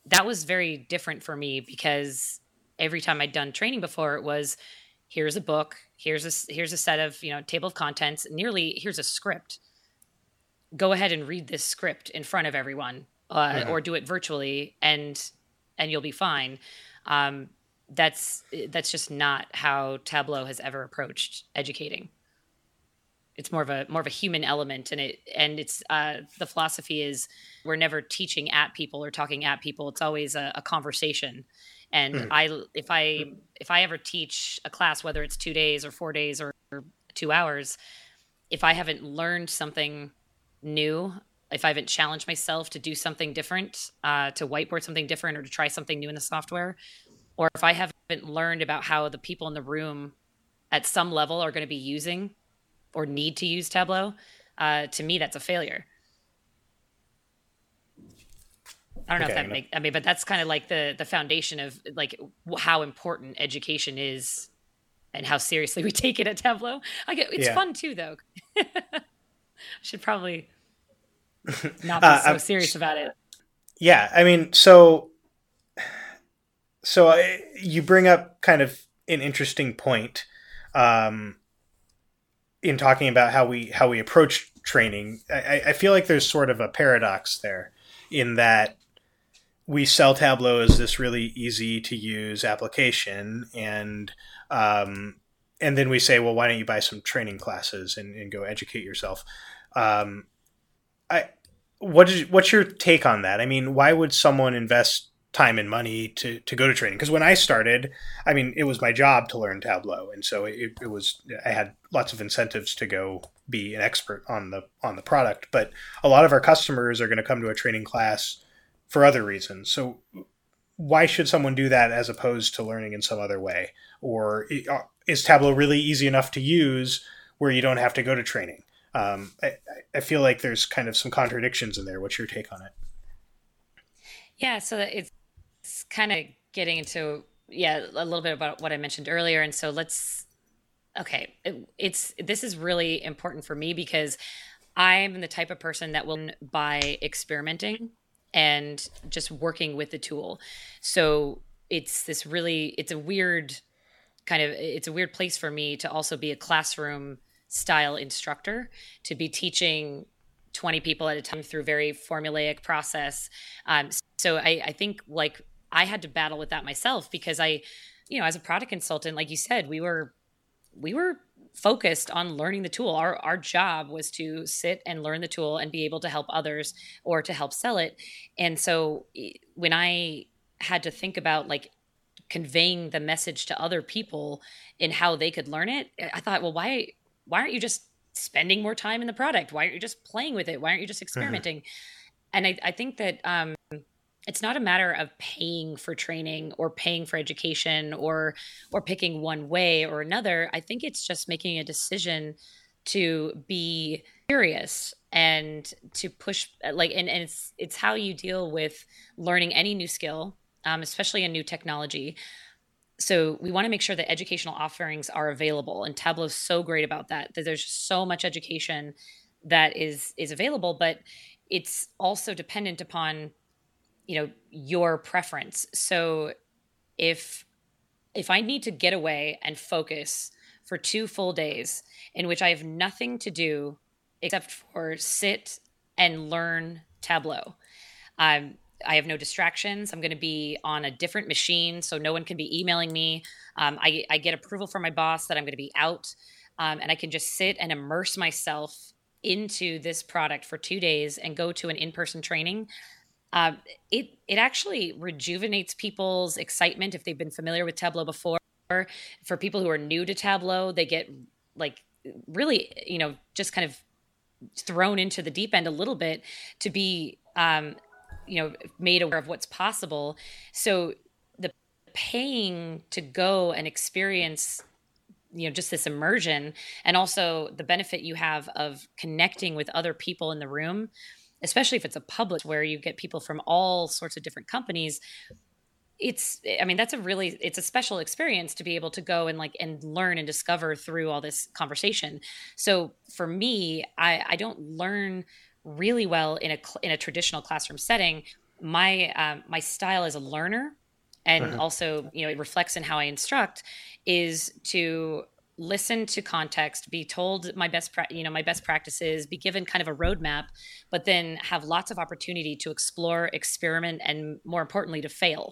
that was very different for me because every time I'd done training before, it was here's a book, here's a here's a set of you know table of contents, nearly here's a script. Go ahead and read this script in front of everyone, uh, mm-hmm. or do it virtually, and and you'll be fine. Um, that's that's just not how Tableau has ever approached educating. It's more of a more of a human element, and it and it's uh, the philosophy is we're never teaching at people or talking at people. It's always a, a conversation. And mm. I if I if I ever teach a class, whether it's two days or four days or, or two hours, if I haven't learned something new if I haven't challenged myself to do something different, uh, to whiteboard something different, or to try something new in the software, or if I haven't learned about how the people in the room at some level are going to be using or need to use Tableau, uh, to me, that's a failure. I don't know okay, if that makes. I mean, but that's kind of like the the foundation of like how important education is, and how seriously we take it at Tableau. I get it's yeah. fun too, though. I should probably not be uh, so serious about it. Yeah, I mean, so so uh, you bring up kind of an interesting point um, in talking about how we how we approach training. I, I feel like there's sort of a paradox there in that we sell Tableau as this really easy to use application, and um, and then we say, well, why don't you buy some training classes and, and go educate yourself? Um, I what is what's your take on that? I mean, why would someone invest time and money to to go to training? Because when I started, I mean, it was my job to learn Tableau, and so it, it was I had lots of incentives to go be an expert on the on the product. But a lot of our customers are going to come to a training class for other reasons. So why should someone do that as opposed to learning in some other way? Or uh, is Tableau really easy enough to use where you don't have to go to training? um, I, I feel like there's kind of some contradictions in there. What's your take on it? Yeah, so it's kind of getting into yeah a little bit about what I mentioned earlier, and so let's okay. It, it's this is really important for me because I'm the type of person that will by experimenting and just working with the tool. So it's this really it's a weird kind of it's a weird place for me to also be a classroom style instructor to be teaching 20 people at a time through very formulaic process. Um, so I, I think like I had to battle with that myself because I, you know, as a product consultant, like you said, we were we were focused on learning the tool. Our our job was to sit and learn the tool and be able to help others or to help sell it. And so when I had to think about like conveying the message to other people in how they could learn it, I thought, well, why why aren't you just spending more time in the product? Why aren't you just playing with it? Why aren't you just mm-hmm. experimenting? Mm-hmm. And I, I, think that um, it's not a matter of paying for training or paying for education or or picking one way or another. I think it's just making a decision to be curious and to push like and, and it's it's how you deal with learning any new skill um, especially a new technology so we want to make sure that educational offerings are available and tableau is so great about that that there's so much education that is is available but it's also dependent upon you know your preference so if if i need to get away and focus for two full days in which i have nothing to do except for sit and learn tableau um, I have no distractions. I'm going to be on a different machine, so no one can be emailing me. Um, I, I, get approval from my boss that I'm going to be out, um, and I can just sit and immerse myself into this product for two days and go to an in-person training. Uh, it it actually rejuvenates people's excitement if they've been familiar with Tableau before. For people who are new to Tableau, they get like really, you know, just kind of thrown into the deep end a little bit to be um, you know made aware of what's possible so the paying to go and experience you know just this immersion and also the benefit you have of connecting with other people in the room especially if it's a public where you get people from all sorts of different companies it's i mean that's a really it's a special experience to be able to go and like and learn and discover through all this conversation so for me i i don't learn really well in a in a traditional classroom setting. My um, my style as a learner, and uh-huh. also you know it reflects in how I instruct, is to listen to context, be told my best pra- you know my best practices, be given kind of a roadmap, but then have lots of opportunity to explore, experiment, and more importantly to fail.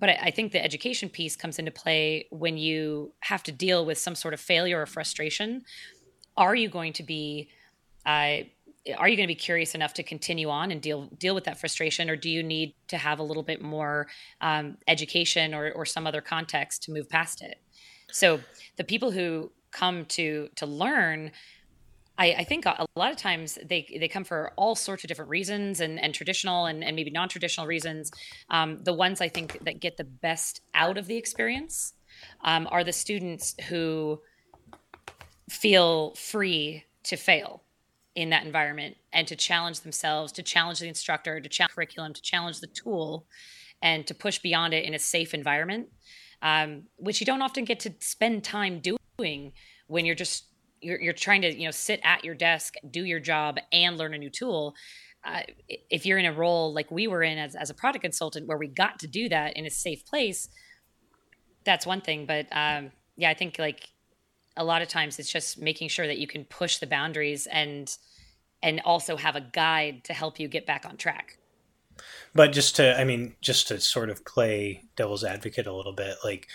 but I think the education piece comes into play when you have to deal with some sort of failure or frustration. Are you going to be uh, are you going to be curious enough to continue on and deal deal with that frustration, or do you need to have a little bit more um, education or, or some other context to move past it? So the people who come to to learn I, I, think a lot of times they they come for all sorts of different reasons and, and traditional and, and maybe non-traditional reasons. Um, the ones I think that get the best out of the experience um, are the students who feel free to fail in that environment and to challenge themselves, to challenge the instructor, to challenge curriculum, to challenge the tool, and to push beyond it in a safe environment, um, which you don't often get to spend time doing when you're just you're, you're trying to you know sit at your desk do your job and learn a new tool. Uh, if you're in a role like we were in as, as a product consultant where we got to do that in a safe place that's one thing. But um, yeah i think like a lot of times it's just making sure that you can push the boundaries and and also have a guide to help you get back on track but just to i mean just to sort of play devil's advocate a little bit like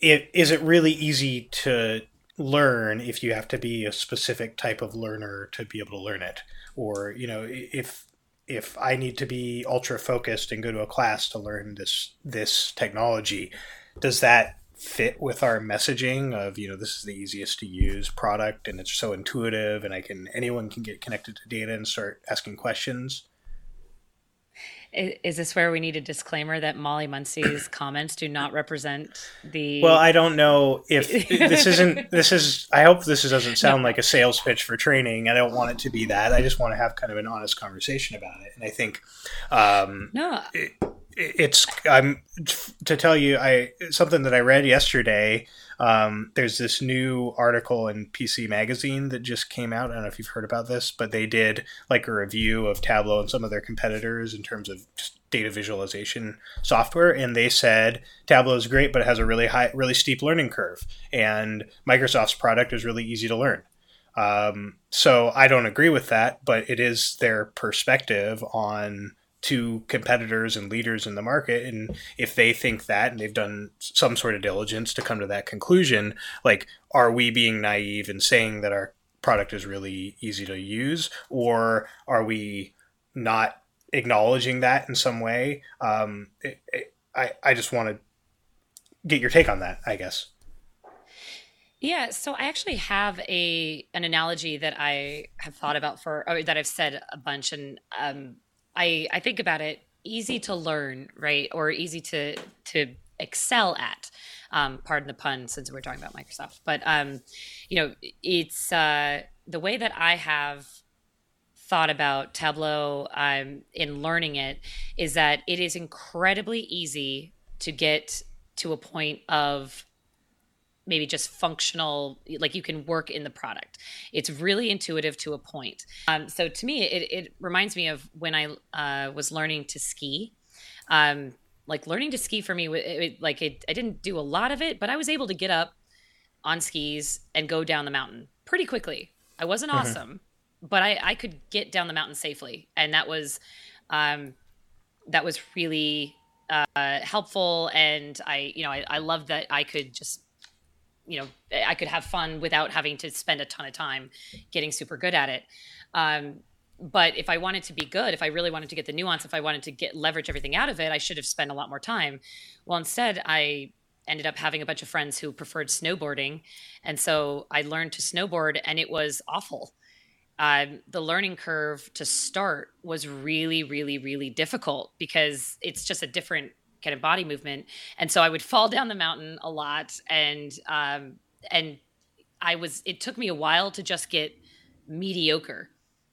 it is it really easy to learn if you have to be a specific type of learner to be able to learn it? Or you know if if i need to be ultra focused and go to a class to learn this this technology does that fit with our messaging of you know this is the easiest to use product and it's so intuitive and i can anyone can get connected to data and start asking questions is this where we need a disclaimer that Molly Monsey's comments do not represent the? Well, I don't know if this isn't. This is. I hope this doesn't sound like a sales pitch for training. I don't want it to be that. I just want to have kind of an honest conversation about it. And I think, um, no, it, it's. I'm to tell you. I something that I read yesterday um, there's this new article in PC Magazine that just came out. I don't know if you've heard about this, but they did like a review of Tableau and some of their competitors in terms of data visualization software. And they said Tableau is great, but it has a really high, really steep learning curve. And Microsoft's product is really easy to learn. Um, so I don't agree with that, but it is their perspective on to competitors and leaders in the market and if they think that and they've done some sort of diligence to come to that conclusion like are we being naive and saying that our product is really easy to use? Or are we not acknowledging that in some way? Um, it, it, I, I just want to get your take on that i guess. Yeah, so I actually have a an analogy that I have thought about for or that I've said a bunch, and um, I I think about it easy to learn, right, or easy to to excel at. Um, pardon the pun, since we're talking about Microsoft, but um, you know, it's uh, the way that I have thought about Tableau um, in learning it is that it is incredibly easy to get to a point of maybe just functional like you can work in the product. It's really intuitive to a point. Um, so to me it, it reminds me of when i uh, was learning to ski. Um, like learning to ski for me it, it, like it, i didn't do a lot of it but i was able to get up on skis and go down the mountain pretty quickly. I wasn't mm-hmm. awesome but I, I could get down the mountain safely. And that was um, that was really uh, helpful. And i you know I, I loved that i could just you know i could have fun without having to spend a ton of time getting super good at it. Um, but if i wanted to be good if i really wanted to get the nuance if i wanted to get leverage everything out of it i should have spent a lot more time. Well instead i ended up having a bunch of friends who preferred snowboarding. And so i learned to snowboard and it was awful. Um, the learning curve to start was really really really difficult because it's just a different kind of body movement. And so I would fall down the mountain a lot, and um, and I was. It took me a while to just get mediocre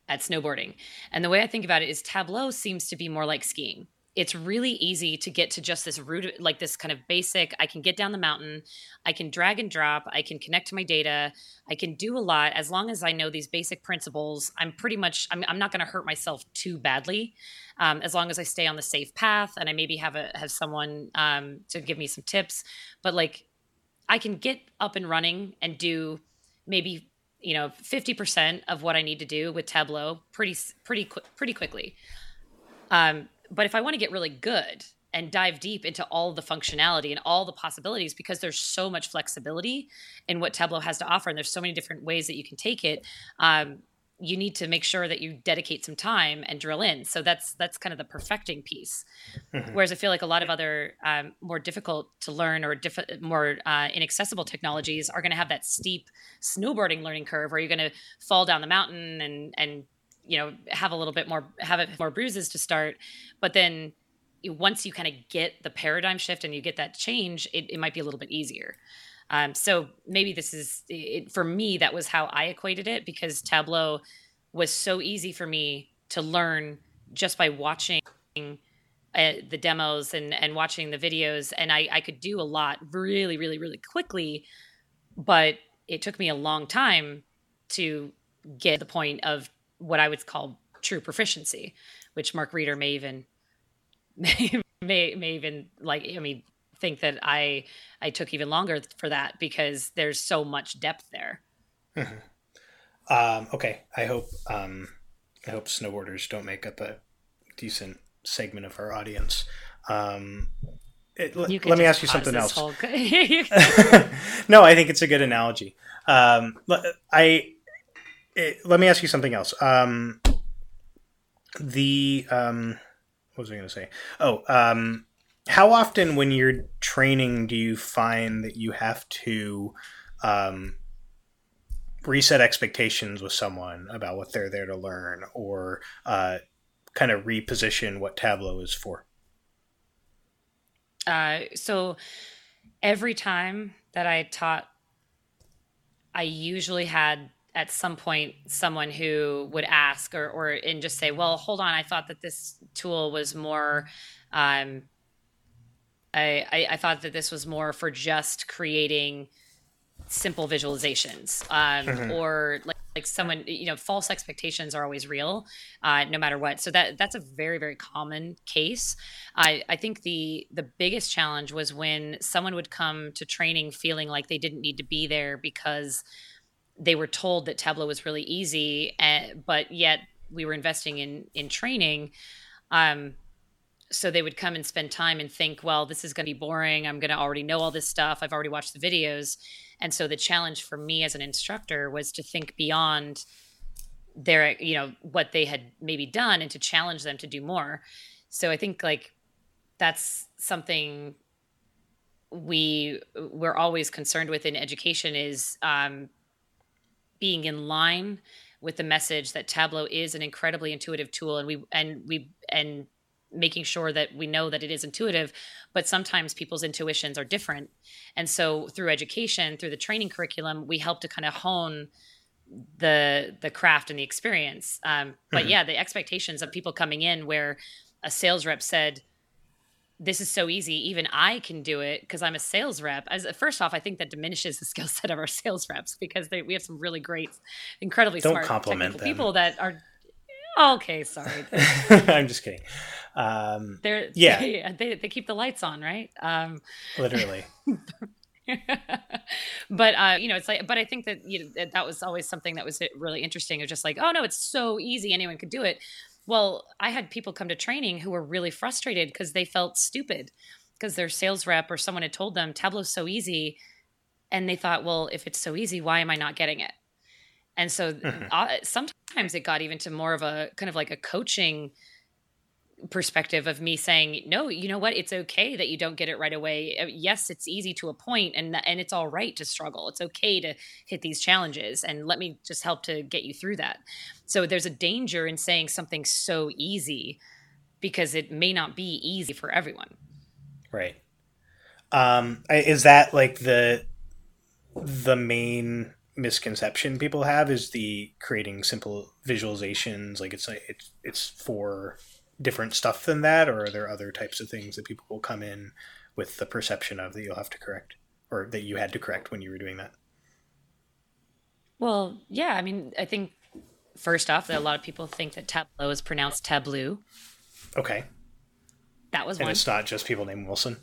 at snowboarding. And the way I think about it is Tableau seems to be more like skiing it's really easy to get to just this root like this kind of basic i can get down the mountain i can drag and drop i can connect to my data i can do a lot. As long as i know these basic principles i'm pretty much i'm, I'm not going to hurt myself too badly um, as long as i stay on the safe path and i maybe have a have someone um, to give me some tips. But like i can get up and running and do maybe you know 50% of what i need to do with tableau pretty pretty pretty quickly. Um, but if I want to get really good and dive deep into all the functionality and all the possibilities because there's so much flexibility in what Tableau has to offer, and there's so many different ways that you can take it. Um, you need to make sure that you dedicate some time and drill in. So that's that's kind of the perfecting piece. Mm-hmm. Whereas I feel like a lot of other um, more difficult to learn or diff- more uh, inaccessible technologies are going to have that steep snowboarding learning curve where you're going to fall down the mountain and and you know have a little bit more have it more bruises to start, but then once you kind of get the paradigm shift and you get that change, it, it might be a little bit easier. Um, so maybe this is it, for me. That was how I equated it because Tableau was so easy for me to learn just by watching uh, the demos and and watching the videos, and I, I could do a lot really, really, really quickly. But it took me a long time to get the point of what I would call true proficiency, which Mark Reeder may even may, may may even like. I mean, think that I I took even longer for that because there's so much depth there. Mm-hmm. Um, okay, I hope um, I hope snowboarders don't make up a decent segment of our audience. Um, it, let me ask you something else. Whole... no, I think it's a good analogy. Um, I it, let me ask you something else. Um, the um, what was I going to say? Oh, um, how often when you're training do you find that you have to um, reset expectations with someone about what they're there to learn or uh, kind of reposition what tableau is for uh, so every time that i taught i usually had at some point someone who would ask or, or and just say well hold on i thought that this tool was more um, I, I, I thought that this was more for just creating simple visualizations. Um, mm-hmm. or like, like someone you know false expectations are always real uh, no matter what. So that that's a very very common case. I, I think the the biggest challenge was when someone would come to training feeling like they didn't need to be there because they were told that tableau was really easy eh, but yet we were investing in in training. Um, so they would come and spend time and think well this is going to be boring. I'm going to already know all this stuff. I've already watched the videos. And so the challenge for me as an instructor was to think beyond their you know what they had maybe done and to challenge them to do more. So i think like that's something we we're always concerned with in education is um, being in line with the message that tableau is an incredibly intuitive tool and we and we and making sure that we know that it is intuitive but sometimes people's intuitions are different and so through education through the training curriculum we help to kind of hone the the craft and the experience um, but mm-hmm. yeah the expectations of people coming in where a sales rep said this is so easy even i can do it because i'm a sales rep as first off i think that diminishes the skill set of our sales reps because they, we have some really great incredibly Don't smart compliment people that are okay sorry i'm just kidding um, They're yeah, they, they, they keep the lights on, right? Um, Literally. but uh, you know, it's like, but I think that you know, that was always something that was really interesting. Of just like, oh no, it's so easy, anyone could do it. Well, I had people come to training who were really frustrated because they felt stupid because their sales rep or someone had told them Tableau's so easy, and they thought, well, if it's so easy, why am I not getting it? And so mm-hmm. uh, sometimes it got even to more of a kind of like a coaching perspective of me saying no you know what? It's okay that you don't get it right away. Uh, yes it's easy to a point and and it's all right to struggle. It's okay to hit these challenges and let me just help to get you through that. So there's a danger in saying something so easy because it may not be easy for everyone. Right. Um is that like the the main misconception people have is the creating simple visualizations like it's like it's it's for different stuff than that, or are there other types of things that people will come in with the perception of that you'll have to correct, or that you had to correct when you were doing that? Well, yeah. I mean, I think first off, that a lot of people think that Tableau is pronounced tableau. Okay. That was and one. it's not just people named Wilson.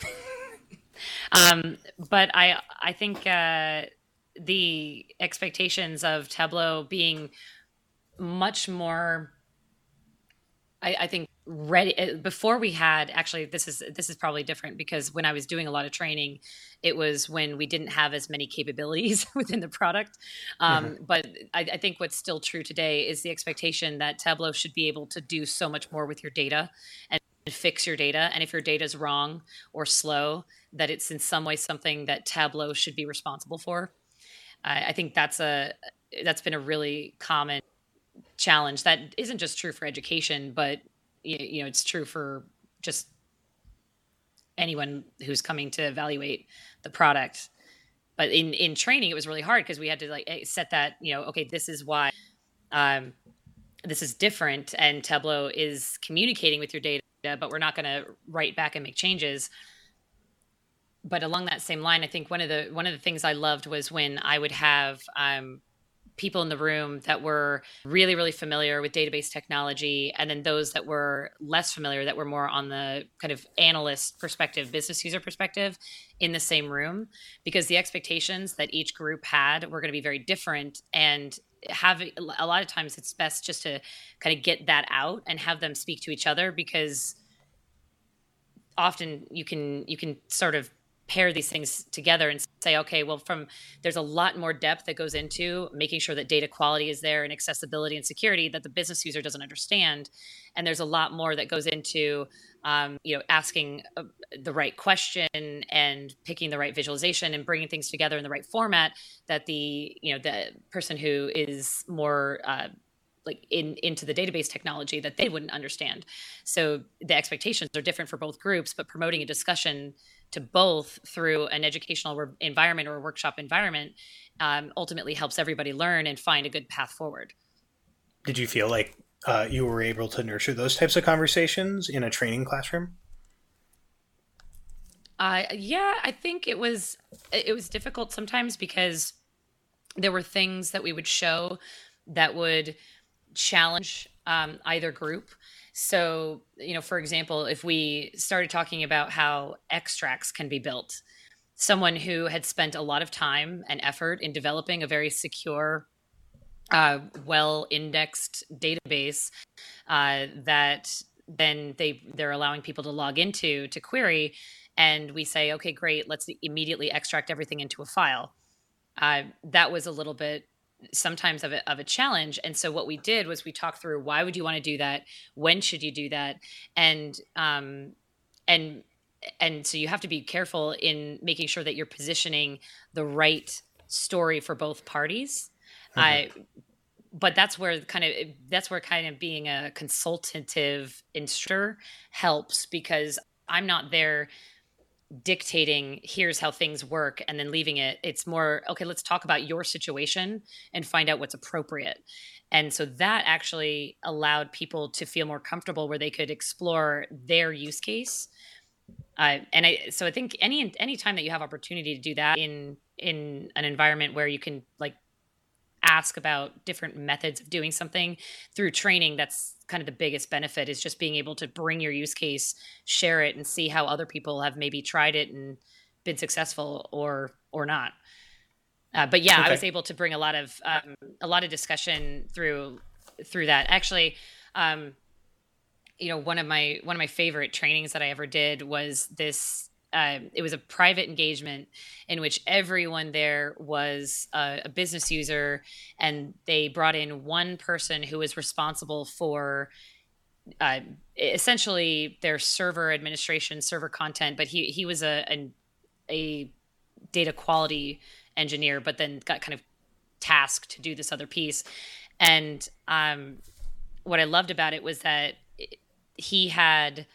um, but I I think uh, the expectations of Tableau being much more I, I think ready uh, before we had actually this is this is probably different because when I was doing a lot of training, it was when we didn't have as many capabilities within the product. Um, mm-hmm. But I, I, think what's still true today is the expectation that Tableau should be able to do so much more with your data and fix your data. And if your data is wrong or slow, that it's in some way something that Tableau should be responsible for. I, I think that's a that's been a really common challenge that isn't just true for education, but you know, it's true for just anyone who's coming to evaluate the product. But in in training, it was really hard because we had to like eh, set that you know, okay, this is why um, this is different, and Tableau is communicating with your data, but we're not going to write back and make changes but along that same line, I think one of the one of the things I loved was when I would have um, people in the room that were really, really familiar with database technology, and then those that were less familiar, that were more on the kind of analyst perspective, business user perspective, in the same room, because the expectations that each group had were going to be very different. And having a lot of times it's best just to kind of get that out and have them speak to each other because often you can you can sort of pair these things together and say okay well from there's a lot more depth that goes into making sure that data quality is there and accessibility and security that the business user doesn't understand. And there's a lot more that goes into um, you know asking uh, the right question and picking the right visualization and bringing things together in the right format that the you know the person who is more uh, like in into the database technology that they wouldn't understand. So the expectations are different for both groups but promoting a discussion to both through an educational re- environment or a workshop environment um, ultimately helps everybody learn and find a good path forward. Did you feel like uh, you were able to nurture those types of conversations in a training classroom? Uh, yeah, I think it was it was difficult sometimes because there were things that we would show that would challenge um, either group. So, you know, for example, if we started talking about how extracts can be built, someone who had spent a lot of time and effort in developing a very secure, uh, well indexed database uh, that then they they're allowing people to log into to query and we say okay great let's immediately extract everything into a file. Uh, that was a little bit sometimes of a, of a challenge. And so what we did was we talked through why would you want to do that? When should you do that? And um and and so you have to be careful in making sure that you're positioning the right story for both parties. Mm-hmm. i but that's where kind of that's where kind of being a consultative instructor helps because i'm not there dictating here's how things work and then leaving it. It's more okay let's talk about your situation and find out what's appropriate. And so that actually allowed people to feel more comfortable where they could explore their use case. Uh, and I, so I think any any time that you have opportunity to do that in in an environment where you can like ask about different methods of doing something through training that's kind of the biggest benefit is just being able to bring your use case share it and see how other people have maybe tried it and been successful or or not uh, but yeah okay. i was able to bring a lot of um, a lot of discussion through through that actually um, you know one of my one of my favorite trainings that i ever did was this uh, it was a private engagement in which everyone there was a, a, business user, and they brought in one person who was responsible for uh, essentially their server administration, server content. But he he was a, a, a data quality engineer, but then got kind of tasked to do this other piece. And um, what I loved about it was that he had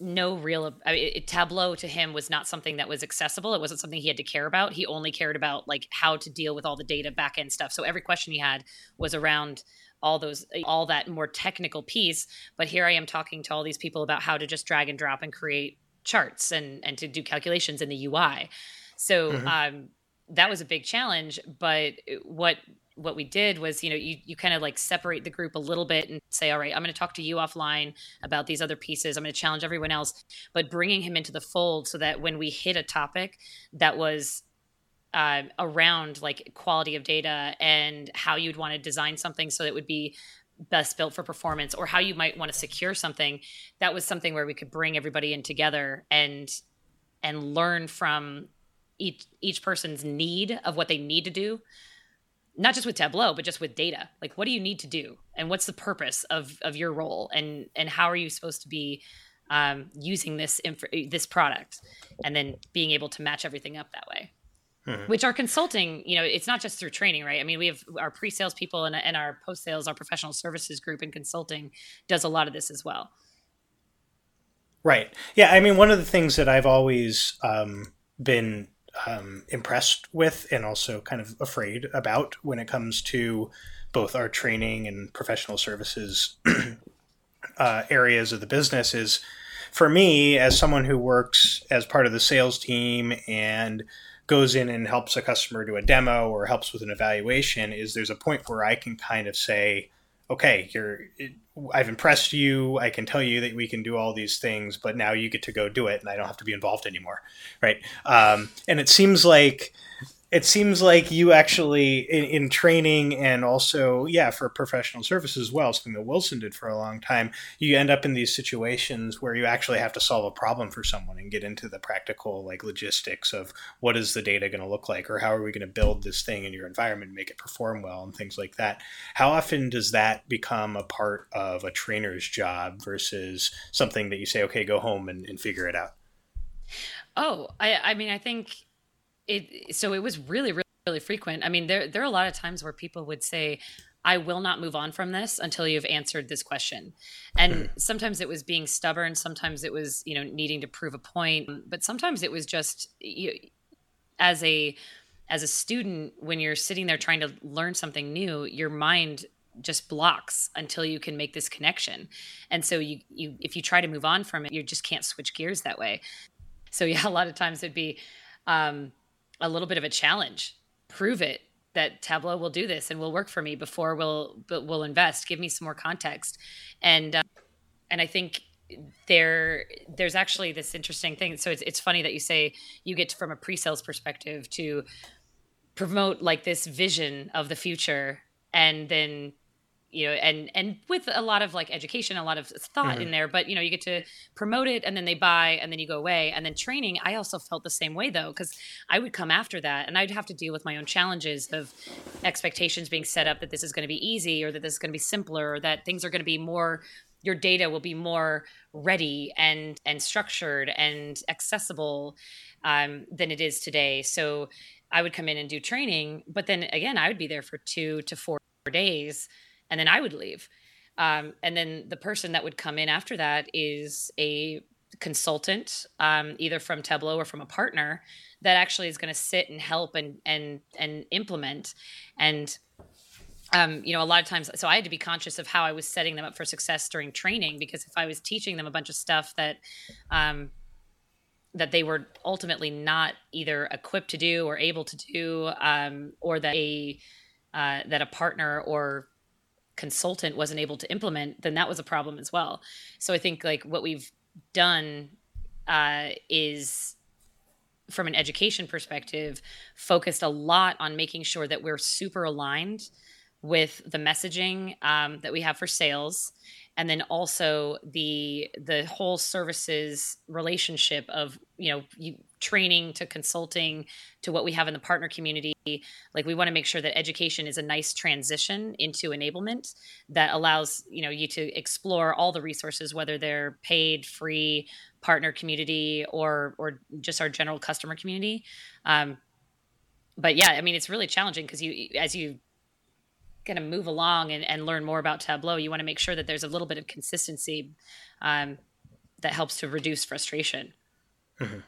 no real I mean, it, tableau to him was not something that was accessible. It wasn't something he had to care about. He only cared about like how to deal with all the data backend stuff. So every question he had was around all those all that more technical piece. But here i am talking to all these people about how to just drag and drop and create charts and and to do calculations in the ui so mm-hmm. um, that was a big challenge but what what we did was you know you, you kind of like separate the group a little bit and say all right i'm going to talk to you offline about these other pieces. I'm going to challenge everyone else. But bringing him into the fold so that when we hit a topic that was uh, around like quality of data and how you'd want to design something so that it would be best built for performance or how you might want to secure something that was something where we could bring everybody in together and and learn from each each person's need of what they need to do not just with tableau but just with data. Like what do you need to do? And what's the purpose of of your role? And and how are you supposed to be um, using this inf- this product? And then being able to match everything up that way. Mm-hmm. which our consulting you know it's not just through training right? I mean we have our pre-sales people and, and our post-sales our professional services group and consulting does a lot of this as well. Right. Yeah i mean one of the things that i've always um, been um, impressed with and also kind of afraid about when it comes to both our training and professional services uh, areas of the business is for me as someone who works as part of the sales team and goes in and helps a customer do a demo or helps with an evaluation is there's a point where I can kind of say, okay, you're, I've impressed you. I can tell you that we can do all these things, but now you get to go do it, and I don't have to be involved anymore, right? Um, and it seems like it seems like you actually in, in, training and also yeah for professional services as well something that wilson did for a long time you end up in these situations where you actually have to solve a problem for someone and get into the practical like logistics of what is the data going to look like or how are we going to build this thing in your environment and make it perform well and things like that. How often does that become a part of a trainer's job versus something that you say okay go home and, and figure it out oh i i mean i think it so it was really really really frequent i mean there there are a lot of times where people would say I will not move on from this until you've answered this question. And hmm. sometimes it was being stubborn, sometimes it was, you know, needing to prove a point, but sometimes it was just you, as a as a student when you're sitting there trying to learn something new, your mind just blocks until you can make this connection. And so you you if you try to move on from it, you just can't switch gears that way. So yeah, a lot of times it'd be um a little bit of a challenge. Prove it that Tableau will do this and will work for me before we'll we'll invest. Give me some more context, and uh, and I think there there's actually this interesting thing. So it's it's funny that you say you get from a pre-sales perspective to promote like this vision of the future and then you know and and with a lot of like education a lot of thought mm-hmm. in there but you know you get to promote it and then they buy and then you go away and then training i also felt the same way though because i would come after that and i'd have to deal with my own challenges of expectations being set up that this is going to be easy or that this is going to be simpler or that things are going to be more your data will be more ready and and structured and accessible um, than it is today so i would come in and do training but then again i would be there for two to four days and then I would leave. Um, and then the person that would come in after that is a consultant, um, either from Tableau or from a partner, that actually is going to sit and help and and and implement. And um, you know, a lot of times, so I had to be conscious of how I was setting them up for success during training because if I was teaching them a bunch of stuff that um, that they were ultimately not either equipped to do or able to do, um, or that a uh, that a partner or consultant wasn't able to implement, then that was a problem as well. So I think like what we've done uh, is from an education perspective focused a lot on making sure that we're super aligned with the messaging um, that we have for sales and then also the the whole services relationship of you know you, training to consulting to what we have in the partner community like we want to make sure that education is a nice transition into enablement that allows you know you to explore all the resources whether they're paid free partner community or or just our general customer community um, but yeah i mean it's really challenging because you as you going to move along and, and learn more about Tableau, you want to make sure that there's a little bit of consistency um, that helps to reduce frustration. Mm-hmm.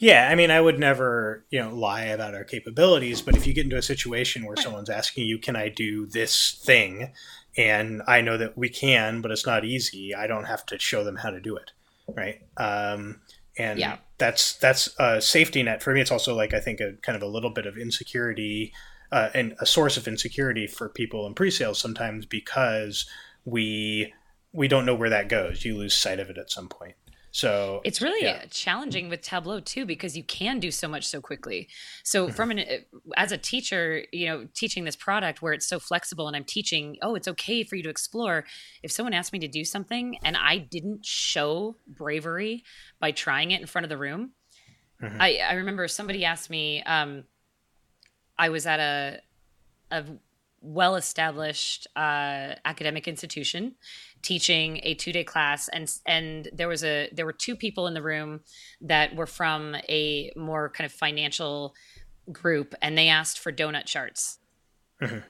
Yeah, I mean, I would never, you know, lie about our capabilities, but if you get into a situation where right. someone's asking you, "Can I do this thing?" and I know that we can, but it's not easy, I don't have to show them how to do it, right? Um, and yeah. that's that's a safety net for me. It's also like I think a kind of a little bit of insecurity uh, and a source of insecurity for people in pre-sales sometimes because we we don't know where that goes. You lose sight of it at some point. So it's really yeah. challenging with Tableau too because you can do so much so quickly. So mm-hmm. from an as a teacher, you know, teaching this product where it's so flexible and I'm teaching, oh, it's okay for you to explore. If someone asked me to do something and I didn't show bravery by trying it in front of the room, mm-hmm. I I remember somebody asked me um I was at a a well established uh, academic institution teaching a two day class and and there was a there were two people in the room that were from a more kind of financial group and they asked for donut charts mm-hmm.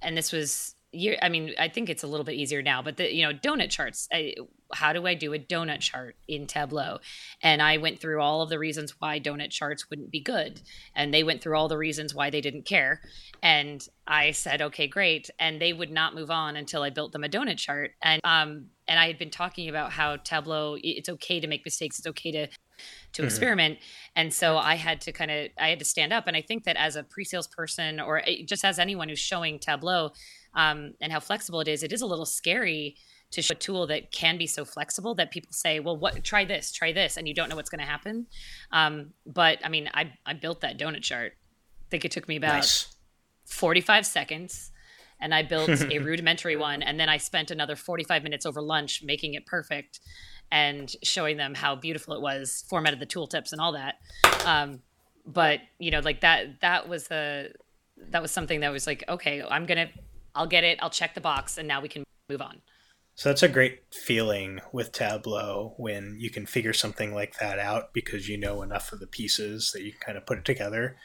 and this was year i mean i think it's a little bit easier now but the you know donut charts I, how do I do a donut chart in Tableau? And I went through all of the reasons why donut charts wouldn't be good. And they went through all the reasons why they didn't care. And I said, okay, great. And they would not move on until I built them a donut chart. And um, and I had been talking about how Tableau, it's okay to make mistakes. It's okay to to mm-hmm. experiment. And so I had to kind of I had to stand up. And I think that as a pre-sales person or eh, just as anyone who's showing Tableau um, and how flexible it is, it is a little scary to show a tool that can be so flexible that people say, well, what, try this, try this, and you don't know what's going to happen. Um, but I mean, I, I built that donut chart. I think it took me about nice. 45 seconds and I built a rudimentary one. And then I spent another 45 minutes over lunch making it perfect and showing them how beautiful it was, formatted the tooltips and all that. Um, but you know, like that, that was the, that was something that was like, okay, I'm going to, I'll get it. I'll check the box and now we can move on. So that's a great feeling with Tableau when you can figure something like that out because you know enough of the pieces that you can kind of put it together.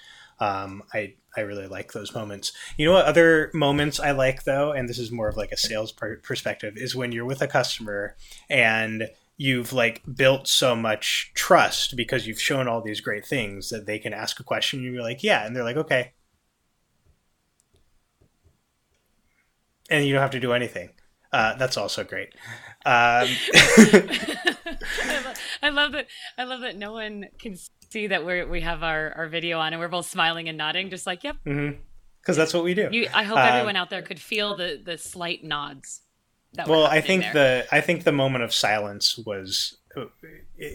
Um, I I really like those moments. You know what other moments I like though, and this is more of like a sales per- perspective, is when you're with a customer and you've like built so much trust because you've shown all these great things that they can ask a question and you're like, yeah, and they're like, okay, and you don't have to do anything. Uh, that's also great. Um, I, love, I, love, that. I love that no one can see that we we have our, our video on and we're both smiling and nodding, just like yep. Because mm-hmm. that's what we do. You, I hope um, everyone out there could feel the the slight nods. well, I think there. the I think the moment of silence was uh,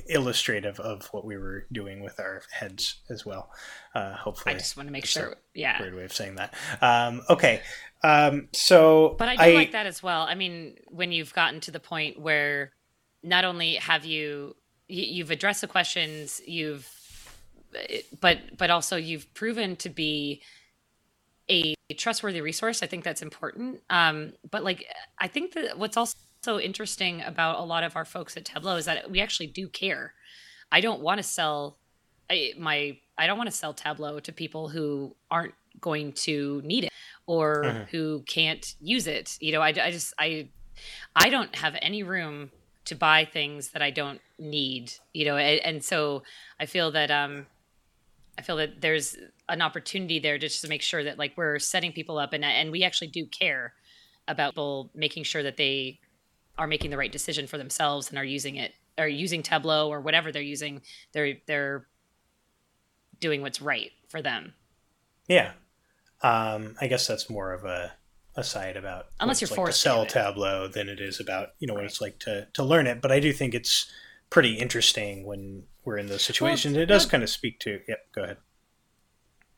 illustrative of what we were doing with our heads as well. Uh, hopefully, I just want to make sure. Yeah, weird way of saying that. Um, okay, um, so, but I do I, like that as well. I mean, when you've gotten to the point where not only have you you've addressed the questions, you've but but also you've proven to be a trustworthy resource. I think that's important. Um, but like, I think that what's also interesting about a lot of our folks at Tableau is that we actually do care. I don't want to sell I, my I don't want to sell Tableau to people who aren't going to need it or mm-hmm. who can't use it. You know, I, I just I I don't have any room to buy things that I don't need. You know, and, and so I feel that um I feel that there's an opportunity there just to make sure that like we're setting people up and and we actually do care about people making sure that they are making the right decision for themselves and are using it or using Tableau or whatever they're using. They're they're doing what's right for them. Yeah, um, I guess that's more of a aside about unless you're like forced to sell to Tableau than it is about you know right. what it's like to to learn it. But I do think it's pretty interesting when we're in those situations. Well, it does well, kind of speak to. Yep, go ahead.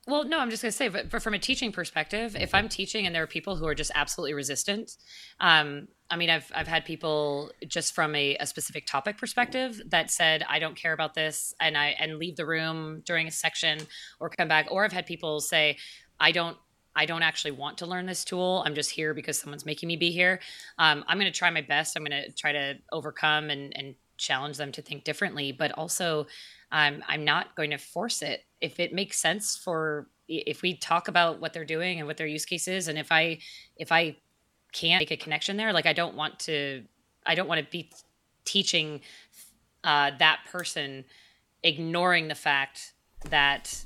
Well, no, I'm just going to say, but, from a teaching perspective, if I'm teaching and there are people who are just absolutely resistant, um, I mean, I've I've had people just from a, a, specific topic perspective that said, I don't care about this, and I and leave the room during a section or come back, or I've had people say, I don't I don't actually want to learn this tool. I'm just here because someone's making me be here. Um, I'm going to try my best. I'm going to try to overcome and, and challenge them to think differently, but also um, I'm not going to force it. If it makes sense for, if we talk about what they're doing and what their use case is, and if I, if I can't make a connection there, like I don't want to, I don't want to be teaching uh, that person ignoring the fact that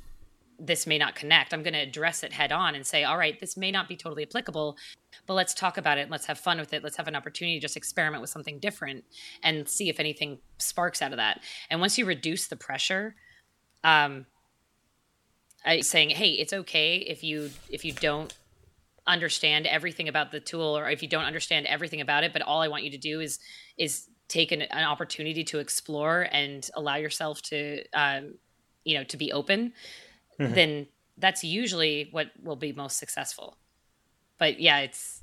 this may not connect. I'm going to address it head on and say, all right, this may not be totally applicable, but let's talk about it. Let's have fun with it. Let's have an opportunity to just experiment with something different and see if anything sparks out of that. And once you reduce the pressure, um, I, saying, hey, it's okay if you if you don't understand everything about the tool or if you don't understand everything about it, but all I want you to do is is take an, an, opportunity to explore and allow yourself to um, you know to be open mm-hmm. then that's usually what will be most successful but yeah it's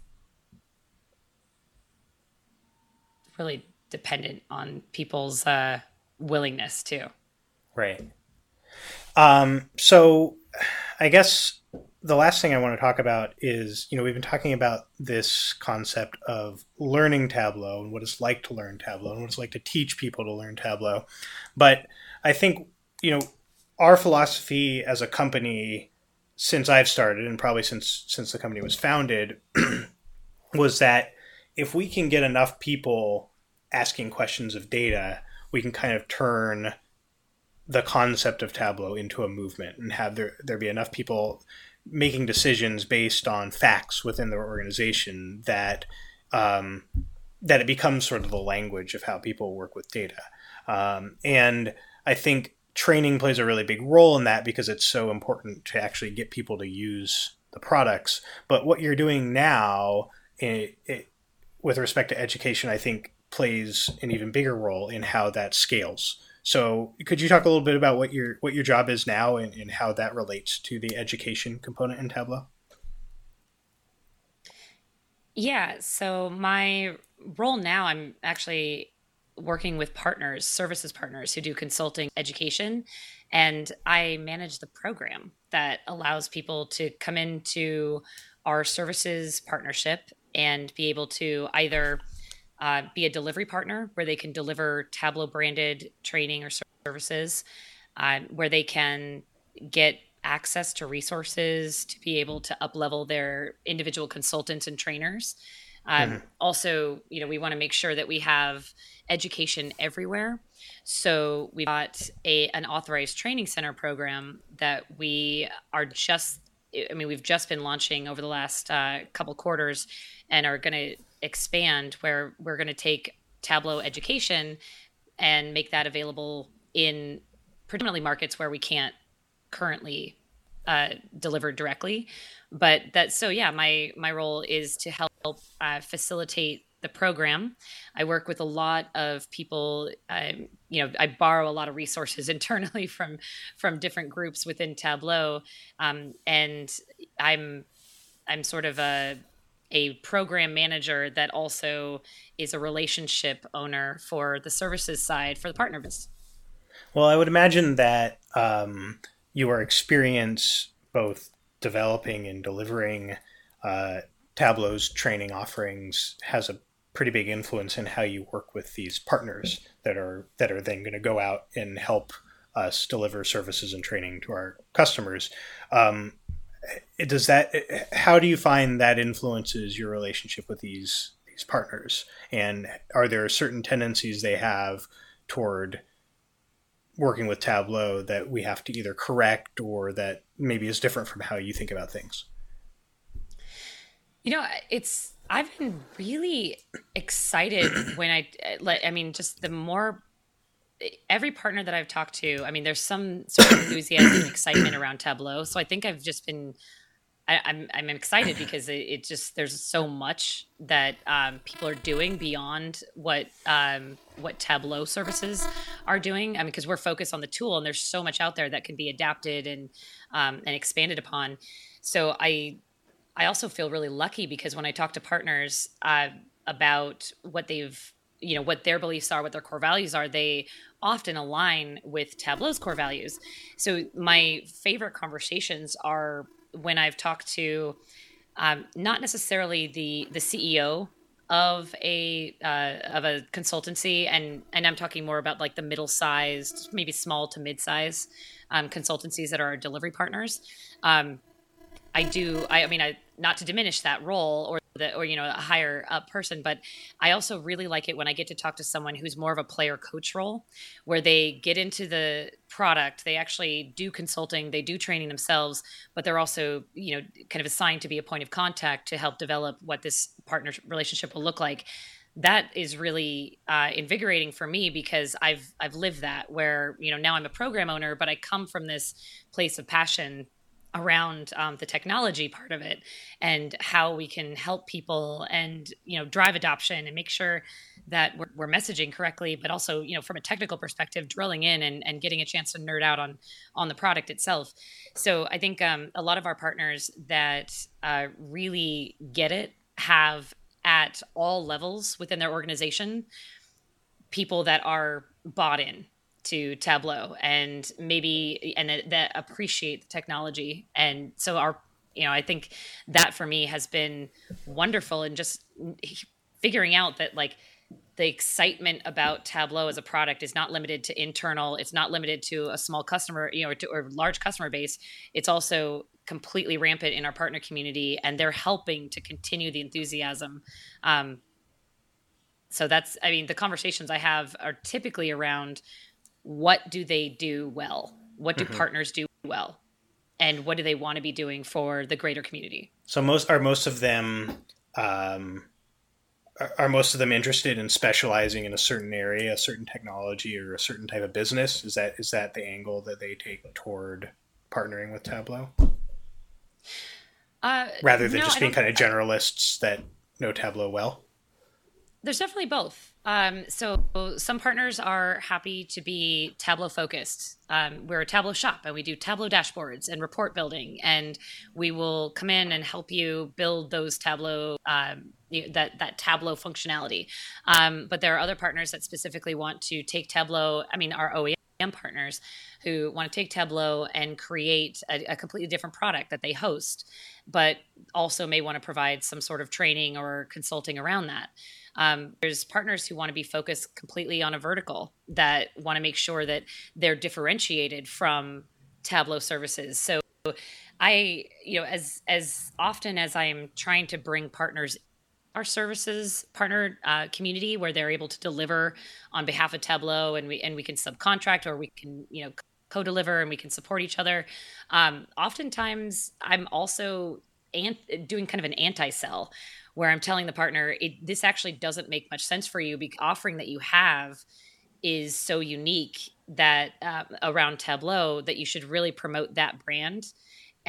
really dependent on people's uh, willingness too right um, so i guess the last thing I want to talk about is, you know, we've been talking about this concept of learning Tableau and what it's like to learn Tableau and what it's like to teach people to learn Tableau. But I think, you know, our philosophy as a company since I've started and probably since since the company was founded was that if we can get enough people asking questions of data, we can kind of turn the concept of Tableau into a movement and have there there be enough people making decisions based on facts within their organization that um, that it becomes sort of the language of how people work with data. Um, and I think training plays a really big role in that because it's so important to actually get people to use the products. But what you're doing now, it, it, with respect to education, I think plays an even bigger role in how that scales. So, could you talk a little bit about what your what your job is now and, and how that relates to the education component in Tableau? Yeah. So my role now, I'm actually working with partners, services partners who do consulting education. And I manage the program that allows people to come into our services partnership and be able to either uh, be a delivery partner where they can deliver Tableau branded training or services, uh, where they can get access to resources to be able to up level their individual consultants and trainers. Um, mm-hmm. Also, you know, we want to make sure that we have education everywhere. So we've got a an authorized training center program that we are just. I mean, we've just been launching over the last uh, couple quarters, and are going to expand where we're going to take Tableau education and make that available in predominantly markets where we can't currently uh, deliver directly. But that so yeah, my my role is to help uh, facilitate the program. I work with a lot of people. Um, you know, I borrow a lot of resources internally from from different groups within Tableau, um, and I'm I'm sort of a a program manager that also is a relationship owner for the services side for the partner business. Well, I would imagine that um, your experience both developing and delivering uh, Tableau's training offerings has a pretty big influence in how you work with these partners that are that are then going to go out and help us deliver services and training to our customers. Um, does that how do you find that influences your relationship with these these partners and are there certain tendencies they have toward working with tableau that we have to either correct or that maybe is different from how you think about things you know it's i've been really excited when i i mean just the more every partner that I've talked to, I mean, there's some sort of enthusiasm and excitement around Tableau. So I think I've just been, I, am I'm, I'm excited because it, it, just there's so much that um, people are doing beyond what um, what Tableau services are doing. I mean, because we're focused on the tool, and there's so much out there that can be adapted and um, and expanded upon. So I I also feel really lucky because when I talk to partners uh, about what they've you know what their beliefs are what their core values are they often align with tableau's core values so my favorite conversations are when i've talked to um, not necessarily the the ceo of a uh, of a consultancy and and i'm talking more about like the middle sized maybe small to mid size um, consultancies that are our delivery partners. Um, i do I, I mean i not to diminish that role or or you know a higher up person but i also really like it when i get to talk to someone who's more of a player coach role where they get into the product they actually do consulting they do training themselves but they're also you know kind of assigned to be a point of contact to help develop what this partner relationship will look like. That is really uh, invigorating for me because I've I've lived that where you know now I'm a program owner, but I come from this place of passion around um, the technology part of it and how we can help people and you know drive adoption and make sure that we're, we're, messaging correctly but also you know from a technical perspective drilling in and, and getting a chance to nerd out on on the product itself. So i think um, a lot of our partners that uh, really get it have at all levels within their organization people that are bought in to Tableau and maybe and that, appreciate the technology. And so our you know, I think that for me has been wonderful and just figuring out that like the excitement about Tableau as a product is not limited to internal. It's not limited to a small customer, you know, or, to, or large customer base. It's also completely rampant in our partner community, and they're helping to continue the enthusiasm. Um, so that's, I mean, the conversations I have are typically around what do they do well? What do mm-hmm. partners do well? And what do they want to be doing for the greater community? So most are most of them um, are most of them interested in specializing in a certain area, a certain technology, or a certain type of business? Is that is that the angle that they take toward partnering with Tableau? Uh, Rather than no, just being kind of generalists that know Tableau well. There's definitely both. Um, so some partners are happy to be Tableau focused. Um, we're a Tableau shop and we do Tableau dashboards and report building, and we will come in and help you build those Tableau um, that that Tableau functionality. Um, but there are other partners that specifically want to take Tableau. I mean, our OEM partners who want to take Tableau and create a, a, completely different product that they host, but also may want to provide some sort of training or consulting around that. Um, there's partners who want to be focused completely on a vertical that want to make sure that they're differentiated from Tableau services. So I, you know, as as often as I am trying to bring partners our services partner uh, community where they're able to deliver on behalf of Tableau and we and we can subcontract or we can you know co-deliver and we can support each other. Um, oftentimes, I'm also ant- doing kind of an anti-sell where I'm telling the partner, it, this actually doesn't make much sense for you because offering that you have is so unique that uh, around Tableau that you should really promote that brand.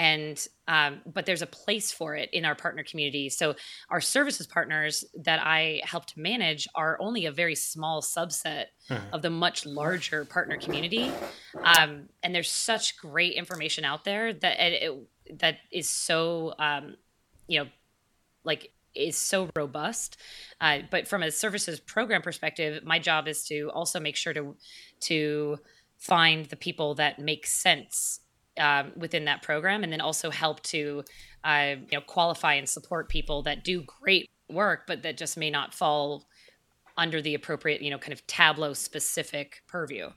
And um, but there's a place for it in our partner community. So our services partners that I helped manage are only a very small subset mm-hmm. of the much larger partner community. Um, and there's such great information out there that it, that is so um, you know like is so robust. Uh, but from a services program perspective, my job is to also make sure to to find the people that make sense um, within that program, and then also help to uh, you know qualify and support people that do great work, but that just may not fall under the appropriate you know kind of Tableau specific purview.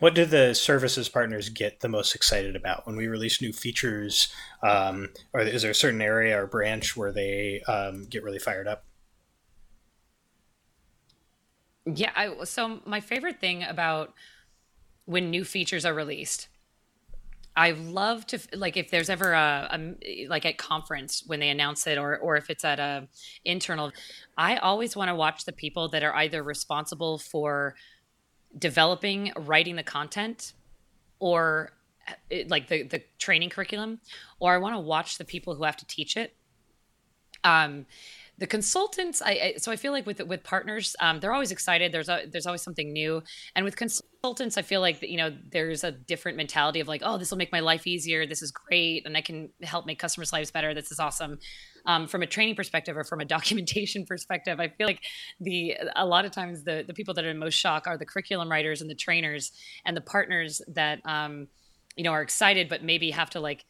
What do the services partners get the most excited about when we release new features? Um, or is there a certain area or branch where they um, get really fired up? Yeah, I, so my favorite thing about when new features are released, I love to like if there's ever a, a, like at conference when they announce it or or if it's at a internal, I always want to watch the people that are either responsible for developing, writing the content, or eh, like the the training curriculum, or I want to watch the people who have to teach it. Um, the consultants, I, I, so I feel like with with partners, um, they're always excited. There's a, there's always something new, and with consultants, I feel like you know there's a different mentality of like, oh, this will make my life easier. This is great, and I can help make customers' lives better. This is awesome. Um, from a training perspective or from a documentation perspective, I feel like the a lot of times the the people that are in most shock are the curriculum writers and the trainers and the partners that um, you know are excited but maybe have to like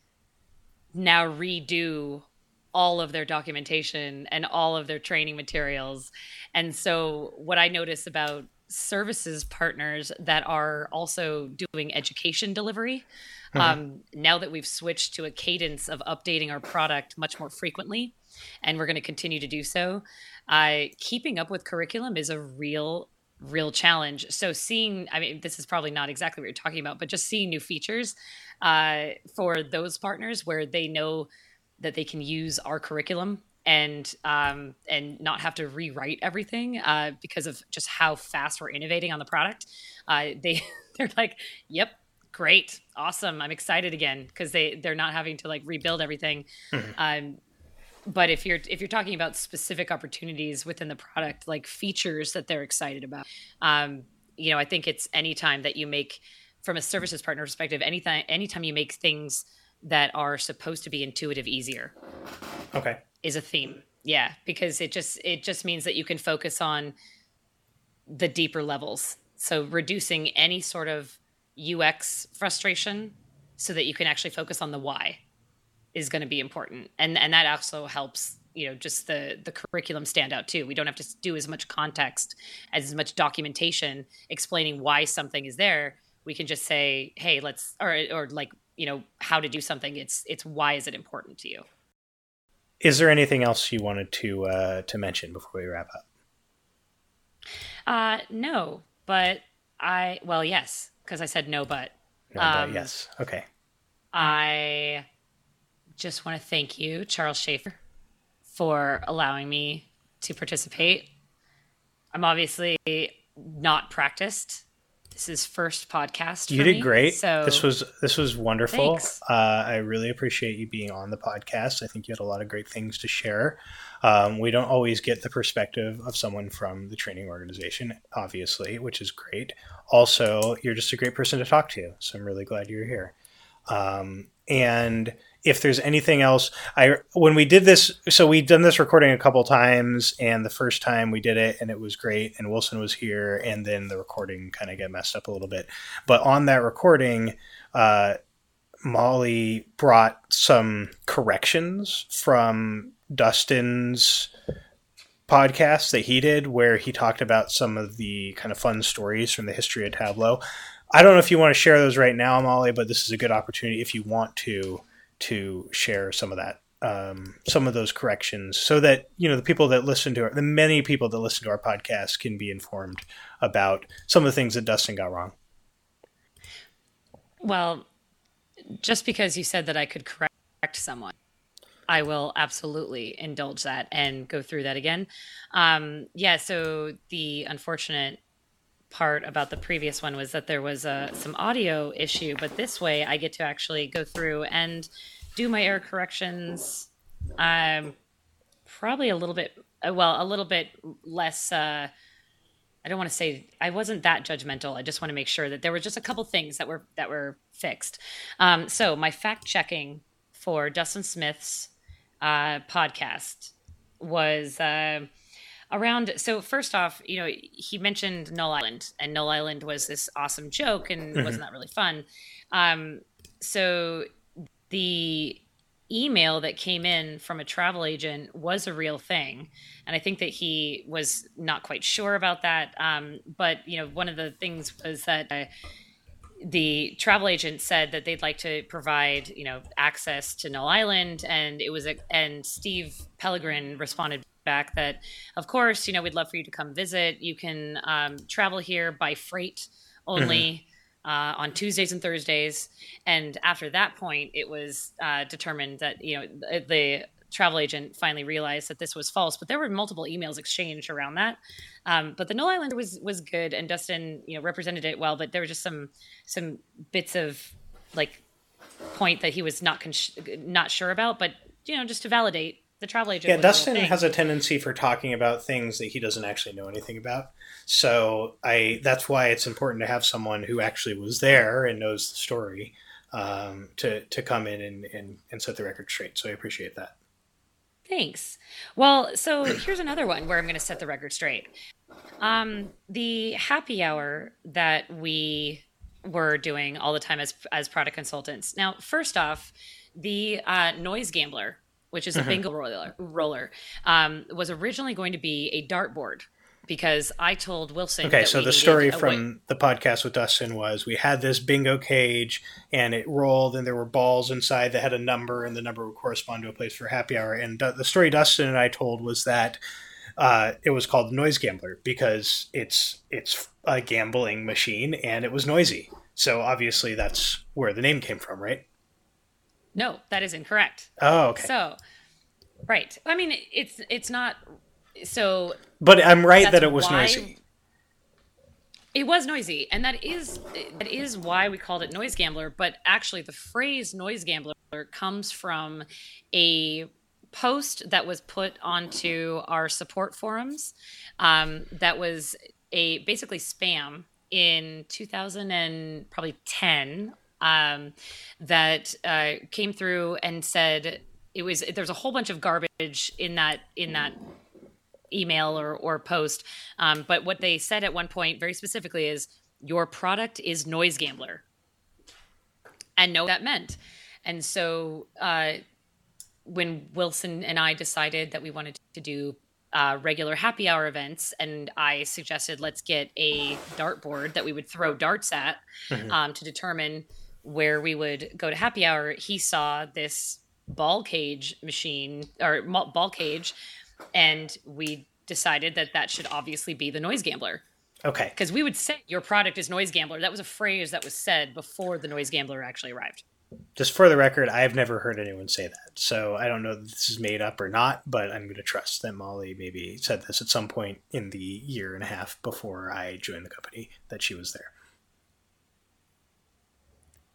now redo all of their documentation and all of their training materials. And so, what I notice about services partners that are also doing education delivery, mm-hmm. um, now that we've switched to a cadence of updating our product much more frequently, and we're going to continue to do so, uh, keeping up with curriculum is a real real challenge. So seeing, I mean, this is probably not exactly what you're talking about, but just seeing new features uh, for those partners where they know that they can use our curriculum and um, and not have to rewrite everything uh, because of just how fast we're innovating on the product. Uh, they they're like, "Yep, Great, awesome! I'm excited again because they they're not having to like rebuild everything. Mm-hmm. Um, but if you're if you're talking about specific opportunities within the product, like features that they're excited about, um, you know, I think it's anytime that you make from a services partner perspective, anytime anytime you make things that are supposed to be intuitive easier. Okay. Is a theme. Yeah, because it just it just means that you can focus on the deeper levels. So reducing any sort of UX frustration so that you can actually focus on the why is going to be important. And and that also helps you know just the the curriculum stand out too we don't have to do as much context as much documentation explaining why something is there we can just say hey let's or or like you know how to do something it's it's why is it important to you? Is there anything else you wanted to uh, to mention before we wrap up? Uh no but i well yes because i said no but no, um, but yes. Okay. I just want to thank you charles schaefer for allowing me to participate. I'm obviously not practiced this is first podcast. You did me, great. So this was this was wonderful. Uh, I really appreciate you being on the podcast. I think you had a lot of great things to share. Um, we don't always get the perspective of someone from the training organization, obviously, which is great. Also, you're just a great person to talk to, so I'm really glad you're here. Um, and if there's anything else i when we did this so we done this recording a couple times and the first time we did it and it was great and wilson was here and then the recording kind of got messed up a little bit. But on that recording uh, molly brought some corrections from dustin's podcast that he did where he talked about some of the kind of fun stories from the history of tableau. I don't know if you want to share those right now molly but this is a good opportunity if you want to to share some of that um, some of those corrections so that you know the people that listen to our, the many people that listen to our podcast can be informed about some of the things that Dustin got wrong. Well, just because you said that I could correct someone, I will absolutely indulge that and go through that again. Um, yeah, so the unfortunate part about the previous one was that there was a, some audio issue, but this way I get to actually go through and do my error corrections. Um, probably a little bit, uh, well, a little bit less. Uh, I don't want to say I wasn't that judgmental. I just want to make sure that there were just a couple things that were that were fixed. Um, so my fact checking for Dustin Smith's uh, podcast was. Uh, around so first off you know he mentioned null island and null island was this awesome joke and mm-hmm. wasn't that really fun um, so the email that came in from a travel agent was a real thing and i think that he was not quite sure about that um, but you know one of the things was that uh, the travel agent said that they'd like to provide you know access to null island and it was a and steve pellegrin responded back that, of course, you know, we'd love for you to come visit. You can um, travel here by freight only. Mm-hmm. Uh, on Tuesdays and Thursdays, and after that point, it was uh, determined that you know the, the travel agent finally realized that this was false. But there were multiple emails exchanged around that. Um, but the Null Islander was was good, and Dustin, you know, represented it well. But there were just some some bits of like point that he was not con- not sure about. But you know, just to validate the travel agent. Yeah, Dustin has a tendency for talking about things that he doesn't actually know anything about. So I that's why it's important to have someone who actually was there and knows the story um, to to come in and, and and set the record straight. So I appreciate that. Thanks. Well, so here's another one where I'm going to set the record straight. Um, the happy hour that we were doing all the time as as product consultants. Now, first off, the uh, noise gambler which is a mm-hmm. bingo roller, roller um, was originally going to be a dartboard because I told Wilson. Okay, so the story from the podcast with Dustin was we had this bingo cage and it rolled and there were balls inside that had a number and the number would correspond to a place for happy hour. And the story Dustin and I told was that uh, it was called Noise Gambler because it's it's a gambling machine and it was noisy. So obviously that's where the name came from, right? No, that is incorrect. Oh, okay. So, right. I mean, it's it's not so. But I'm right that it was why, noisy. It was noisy, and that is that is why we called it noise gambler. But actually, the phrase noise gambler comes from a post that was put onto our support forums. Um, that was a basically spam in 2000 and probably 10 um, that uh, came through and said it was there's a whole bunch of garbage in that in that email or, or post. Um, but what they said at one point very specifically is your product is noise gambler. And know what that meant. And so uh, when Wilson and I decided that we wanted to do uh, regular happy hour events, and I suggested let's get a dartboard that we would throw darts at mm-hmm. um, to determine where we would go to happy hour. He saw this ball cage machine or ball cage and we decided that that should obviously be the noise gambler. Okay. Because we would say your product is noise gambler. That was a phrase that was said before the noise gambler actually arrived. Just for the record, I've never heard anyone say that. So I don't know if this is made up or not, but I'm going to trust that Molly maybe said this at some point in the year and a half before I joined the company that she was there.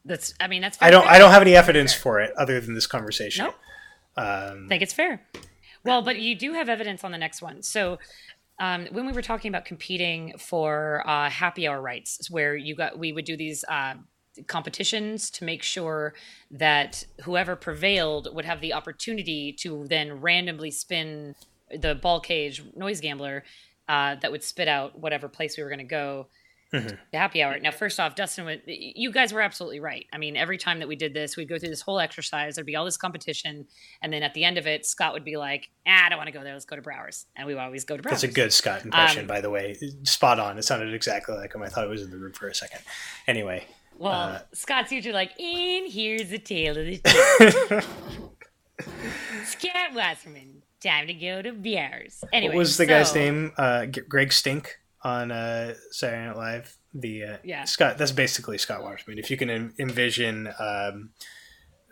That's, I mean, that's. I don't. I don't have any evidence for it other than this conversation. Nope. Um, I think it's fair. Well, but you do have evidence on the next one. So um, when we were talking about competing for uh, happy hour rights, where you got, we would do these uh, competitions to make sure that whoever prevailed would have the opportunity to then randomly spin the ball cage noise gambler uh, that would spit out whatever place we were going to go mm-hmm. the happy hour. Now, first off, Dustin, you guys were absolutely right. I mean, every time that we did this, we'd go through this whole exercise. There'd be all this competition, and then at the end of it, Scott would be like, ah, "I don't want to go there. Let's go to Brouwer's," and we would always go to Brouwer's. That's a good Scott impression, um, by the way. Spot on. It sounded exactly like him. I thought it was in the room for a second. Anyway. Well, uh, Scott's usually like, "And here's the tale of the Scott Wasserman. Time to go to Brouwer's." Anyway, what was the so, guy's name? Uh, Greg Stink on uh, Saturday Night Live. The uh, yeah Scott. That's basically Scott Wasserman. If you can envision um,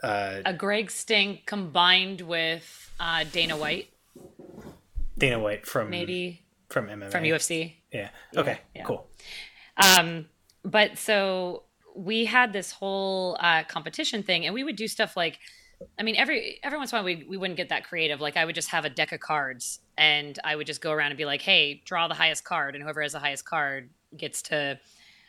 uh, a Greg Stink combined with uh, Dana White. Dana White from maybe from MMA from UFC. Yeah. Okay. Yeah. Cool. Um, but so we had this whole uh, competition thing, and we would do stuff like I mean, every every once in a while we we wouldn't get that creative. Like I would just have a deck of cards, and I would just go around and be like, "Hey, draw the highest card," and whoever has the highest card gets to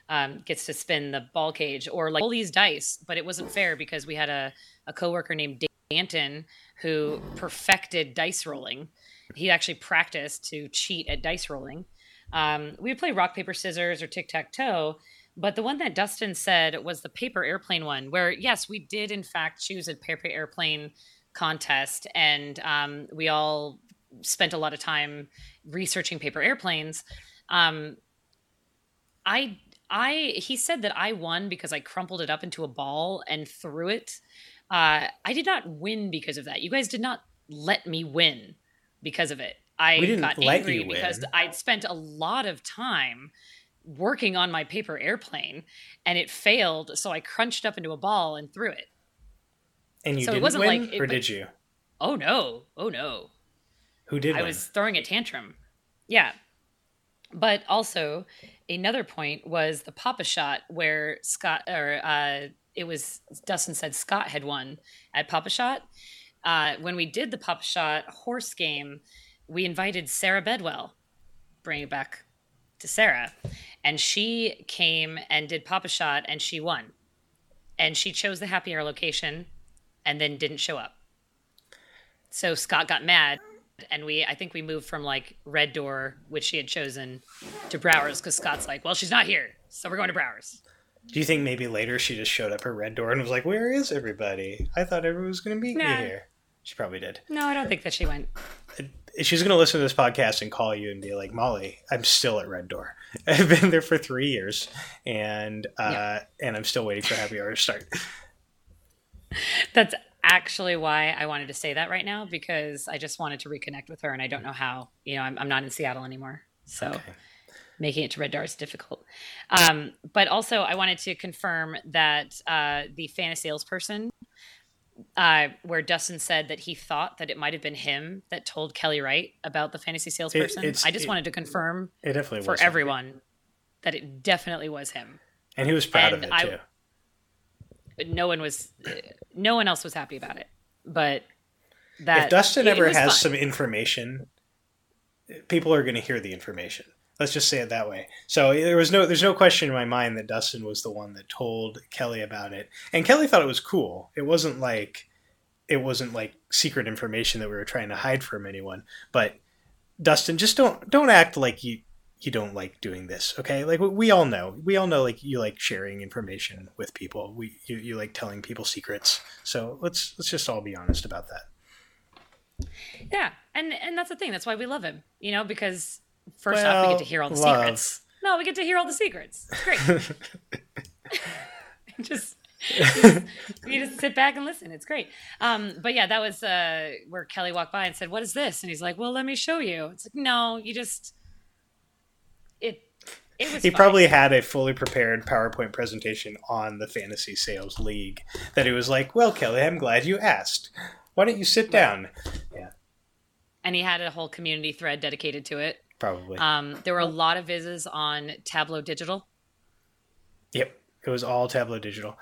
um, gets to spin the ball cage or like all these dice. But it wasn't fair because we had a a coworker named Danton who perfected dice rolling. He actually practiced to cheat at dice rolling. Um, we would play rock paper scissors or tic tac toe but the one that Dustin said was the paper airplane one, where yes, we did in fact choose a paper airplane contest, and um, we all spent a lot of time researching paper airplanes. Um, I I he said that I won because I crumpled it up into a ball and threw it. Uh, I did not win because of that. You guys did not let me win because of it. I got angry because I'd spent a lot of time working on my paper airplane and it failed so i crunched up into a ball and threw it. And you so didn't it wasn't win, like or did you? Oh no. Oh no. Who did i win? was throwing a tantrum. Yeah. But also another point was the Pop-A-Shot where scott or uh, it was dustin said scott had won at Pop-A-Shot uh, when we did the Pop-A-Shot horse game we invited sarah bedwell. Bring it back to sarah and she came and did Pop-A-Shot and she won. And she chose the happy hour location and then didn't show up. So Scott got mad and we I think we moved from like Red Door, which she had chosen, to Brouwer's because Scott's like, well, she's not here, so we're going to Brouwer's. Do you think maybe later she just showed up at Red Door and was like, "Where is everybody? I thought everyone was going to meet nah. me here." She probably did. No, I don't think that she went she's going to listen to this podcast and call you and be like, Molly, I'm still at Red Door. I've been there for three years, and uh, yeah. and I'm still waiting for Happy Hour to start. That's actually why I wanted to say that right now because I just wanted to reconnect with her, and I don't know how. You know, I'm, I'm not in Seattle anymore, so. Okay. Making it to Red Door is difficult. Um, but also, I wanted to confirm that uh, the fan salesperson uh, where Dustin said that he thought that it might have been him that told Kelly Wright about the fantasy salesperson. It, I just it, wanted to confirm it definitely for everyone. that it definitely was him. And he was proud And of it I- too. No one was, no one else was happy about it. But that if Dustin ever has fun. some information, people are going to hear the information. Let's just say it that way. So there was no, there's no question in my mind that Dustin was the one that told Kelly about it, and Kelly thought it was cool. It wasn't like, it wasn't like secret information that we were trying to hide from anyone. But Dustin, just don't don't act like you you don't like doing this, okay? Like we- all know, we all know, like you like sharing information with people. We you, you like telling people secrets. So let's let's just all be honest about that. Yeah, and and that's the thing. That's why we love him. You know, because first off, we get to hear all the love. secrets. No, we get to hear all the secrets. It's great. just, just you just sit back and listen. It's great. Um, but yeah, that was uh, where Kelly walked by and said, "What is this?" And he's like, "Well, let me show you." It's like, no, you just it. It was. He fine. probably had a fully prepared PowerPoint presentation on the Fantasy Sales League that he was like, "Well, Kelly, I'm glad you asked. Why don't you sit down?" Yeah, and he had a whole community thread dedicated to it. Probably. Um, there were a lot of vizzes on Tableau Digital. yep, it was all Tableau Digital.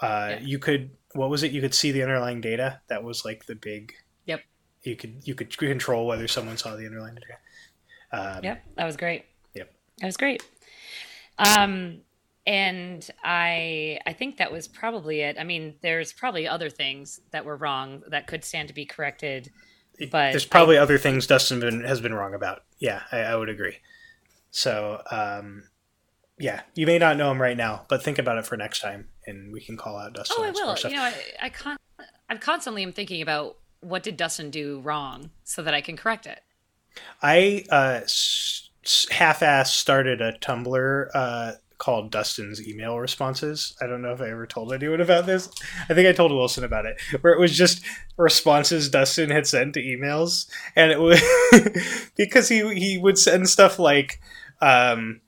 Uh, Yeah. You could, what was it? You could see the underlying data. That was like the big. Yep. You could you could control whether someone saw the underlying data. Um, Yep, that was great. Yep. That was great. Um, and I I think that was probably it. I mean, there's probably other things that were wrong that could stand to be corrected. But There's probably other things Dustin been, has been wrong about. Yeah, I, I would agree. So, um, yeah, you may not know him right now, but think about it for next time, and we can call out Dustin. Oh, I on some more will. You know, I, I con- I constantly am thinking about what did Dustin do wrong so that I can correct it. I uh, s- s- half-ass started a Tumblr uh, called Dustin's email responses. I don't know if I ever told anyone about this. I think I told Wilson about it, where it was just responses Dustin had sent to emails, and it was because he he would send stuff like. Um,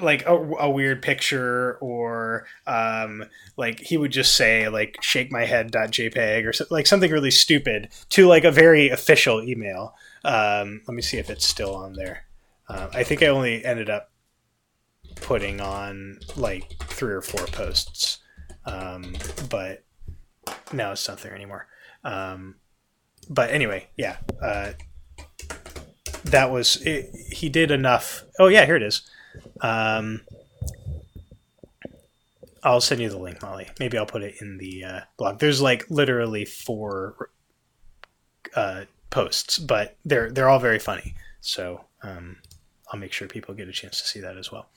like a, a weird picture or um, like he would just say like shake my head head.jpg or so, like something really stupid to like a very official email um, let me see if it's still on there uh, i think i only ended up putting on like three or four posts um, but now it's not there anymore um, but anyway yeah uh, that was it, he did enough oh yeah here it is um, I'll send you the link, Molly. Maybe I'll put it in the uh, blog. There's like literally four uh, posts, but they're they're all very funny. So um, I'll make sure people get a chance to see that as well.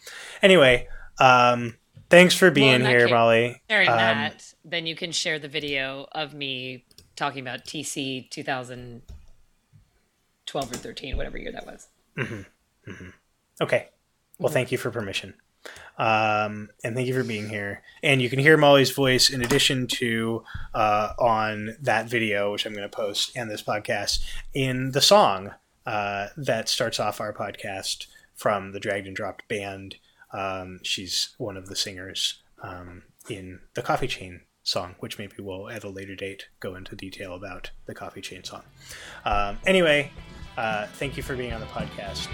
Anyway, um, thanks for being in that here, case- Molly. Sharing Um, that, then you can share the video of me talking about TC 2012 or 13, whatever year that was. Okay. Well, thank you for permission. Um, and thank you for being here. And you can hear Molly's voice in addition to uh, on that video, which I'm going to post, and this podcast, in the song uh, that starts off our podcast from the Dragged and Dropped band. Um, she's one of the singers um, in the Coffee Chain song, which maybe we'll at a later date go into detail about the Coffee Chain song. Um, anyway, uh, thank you for being on the podcast.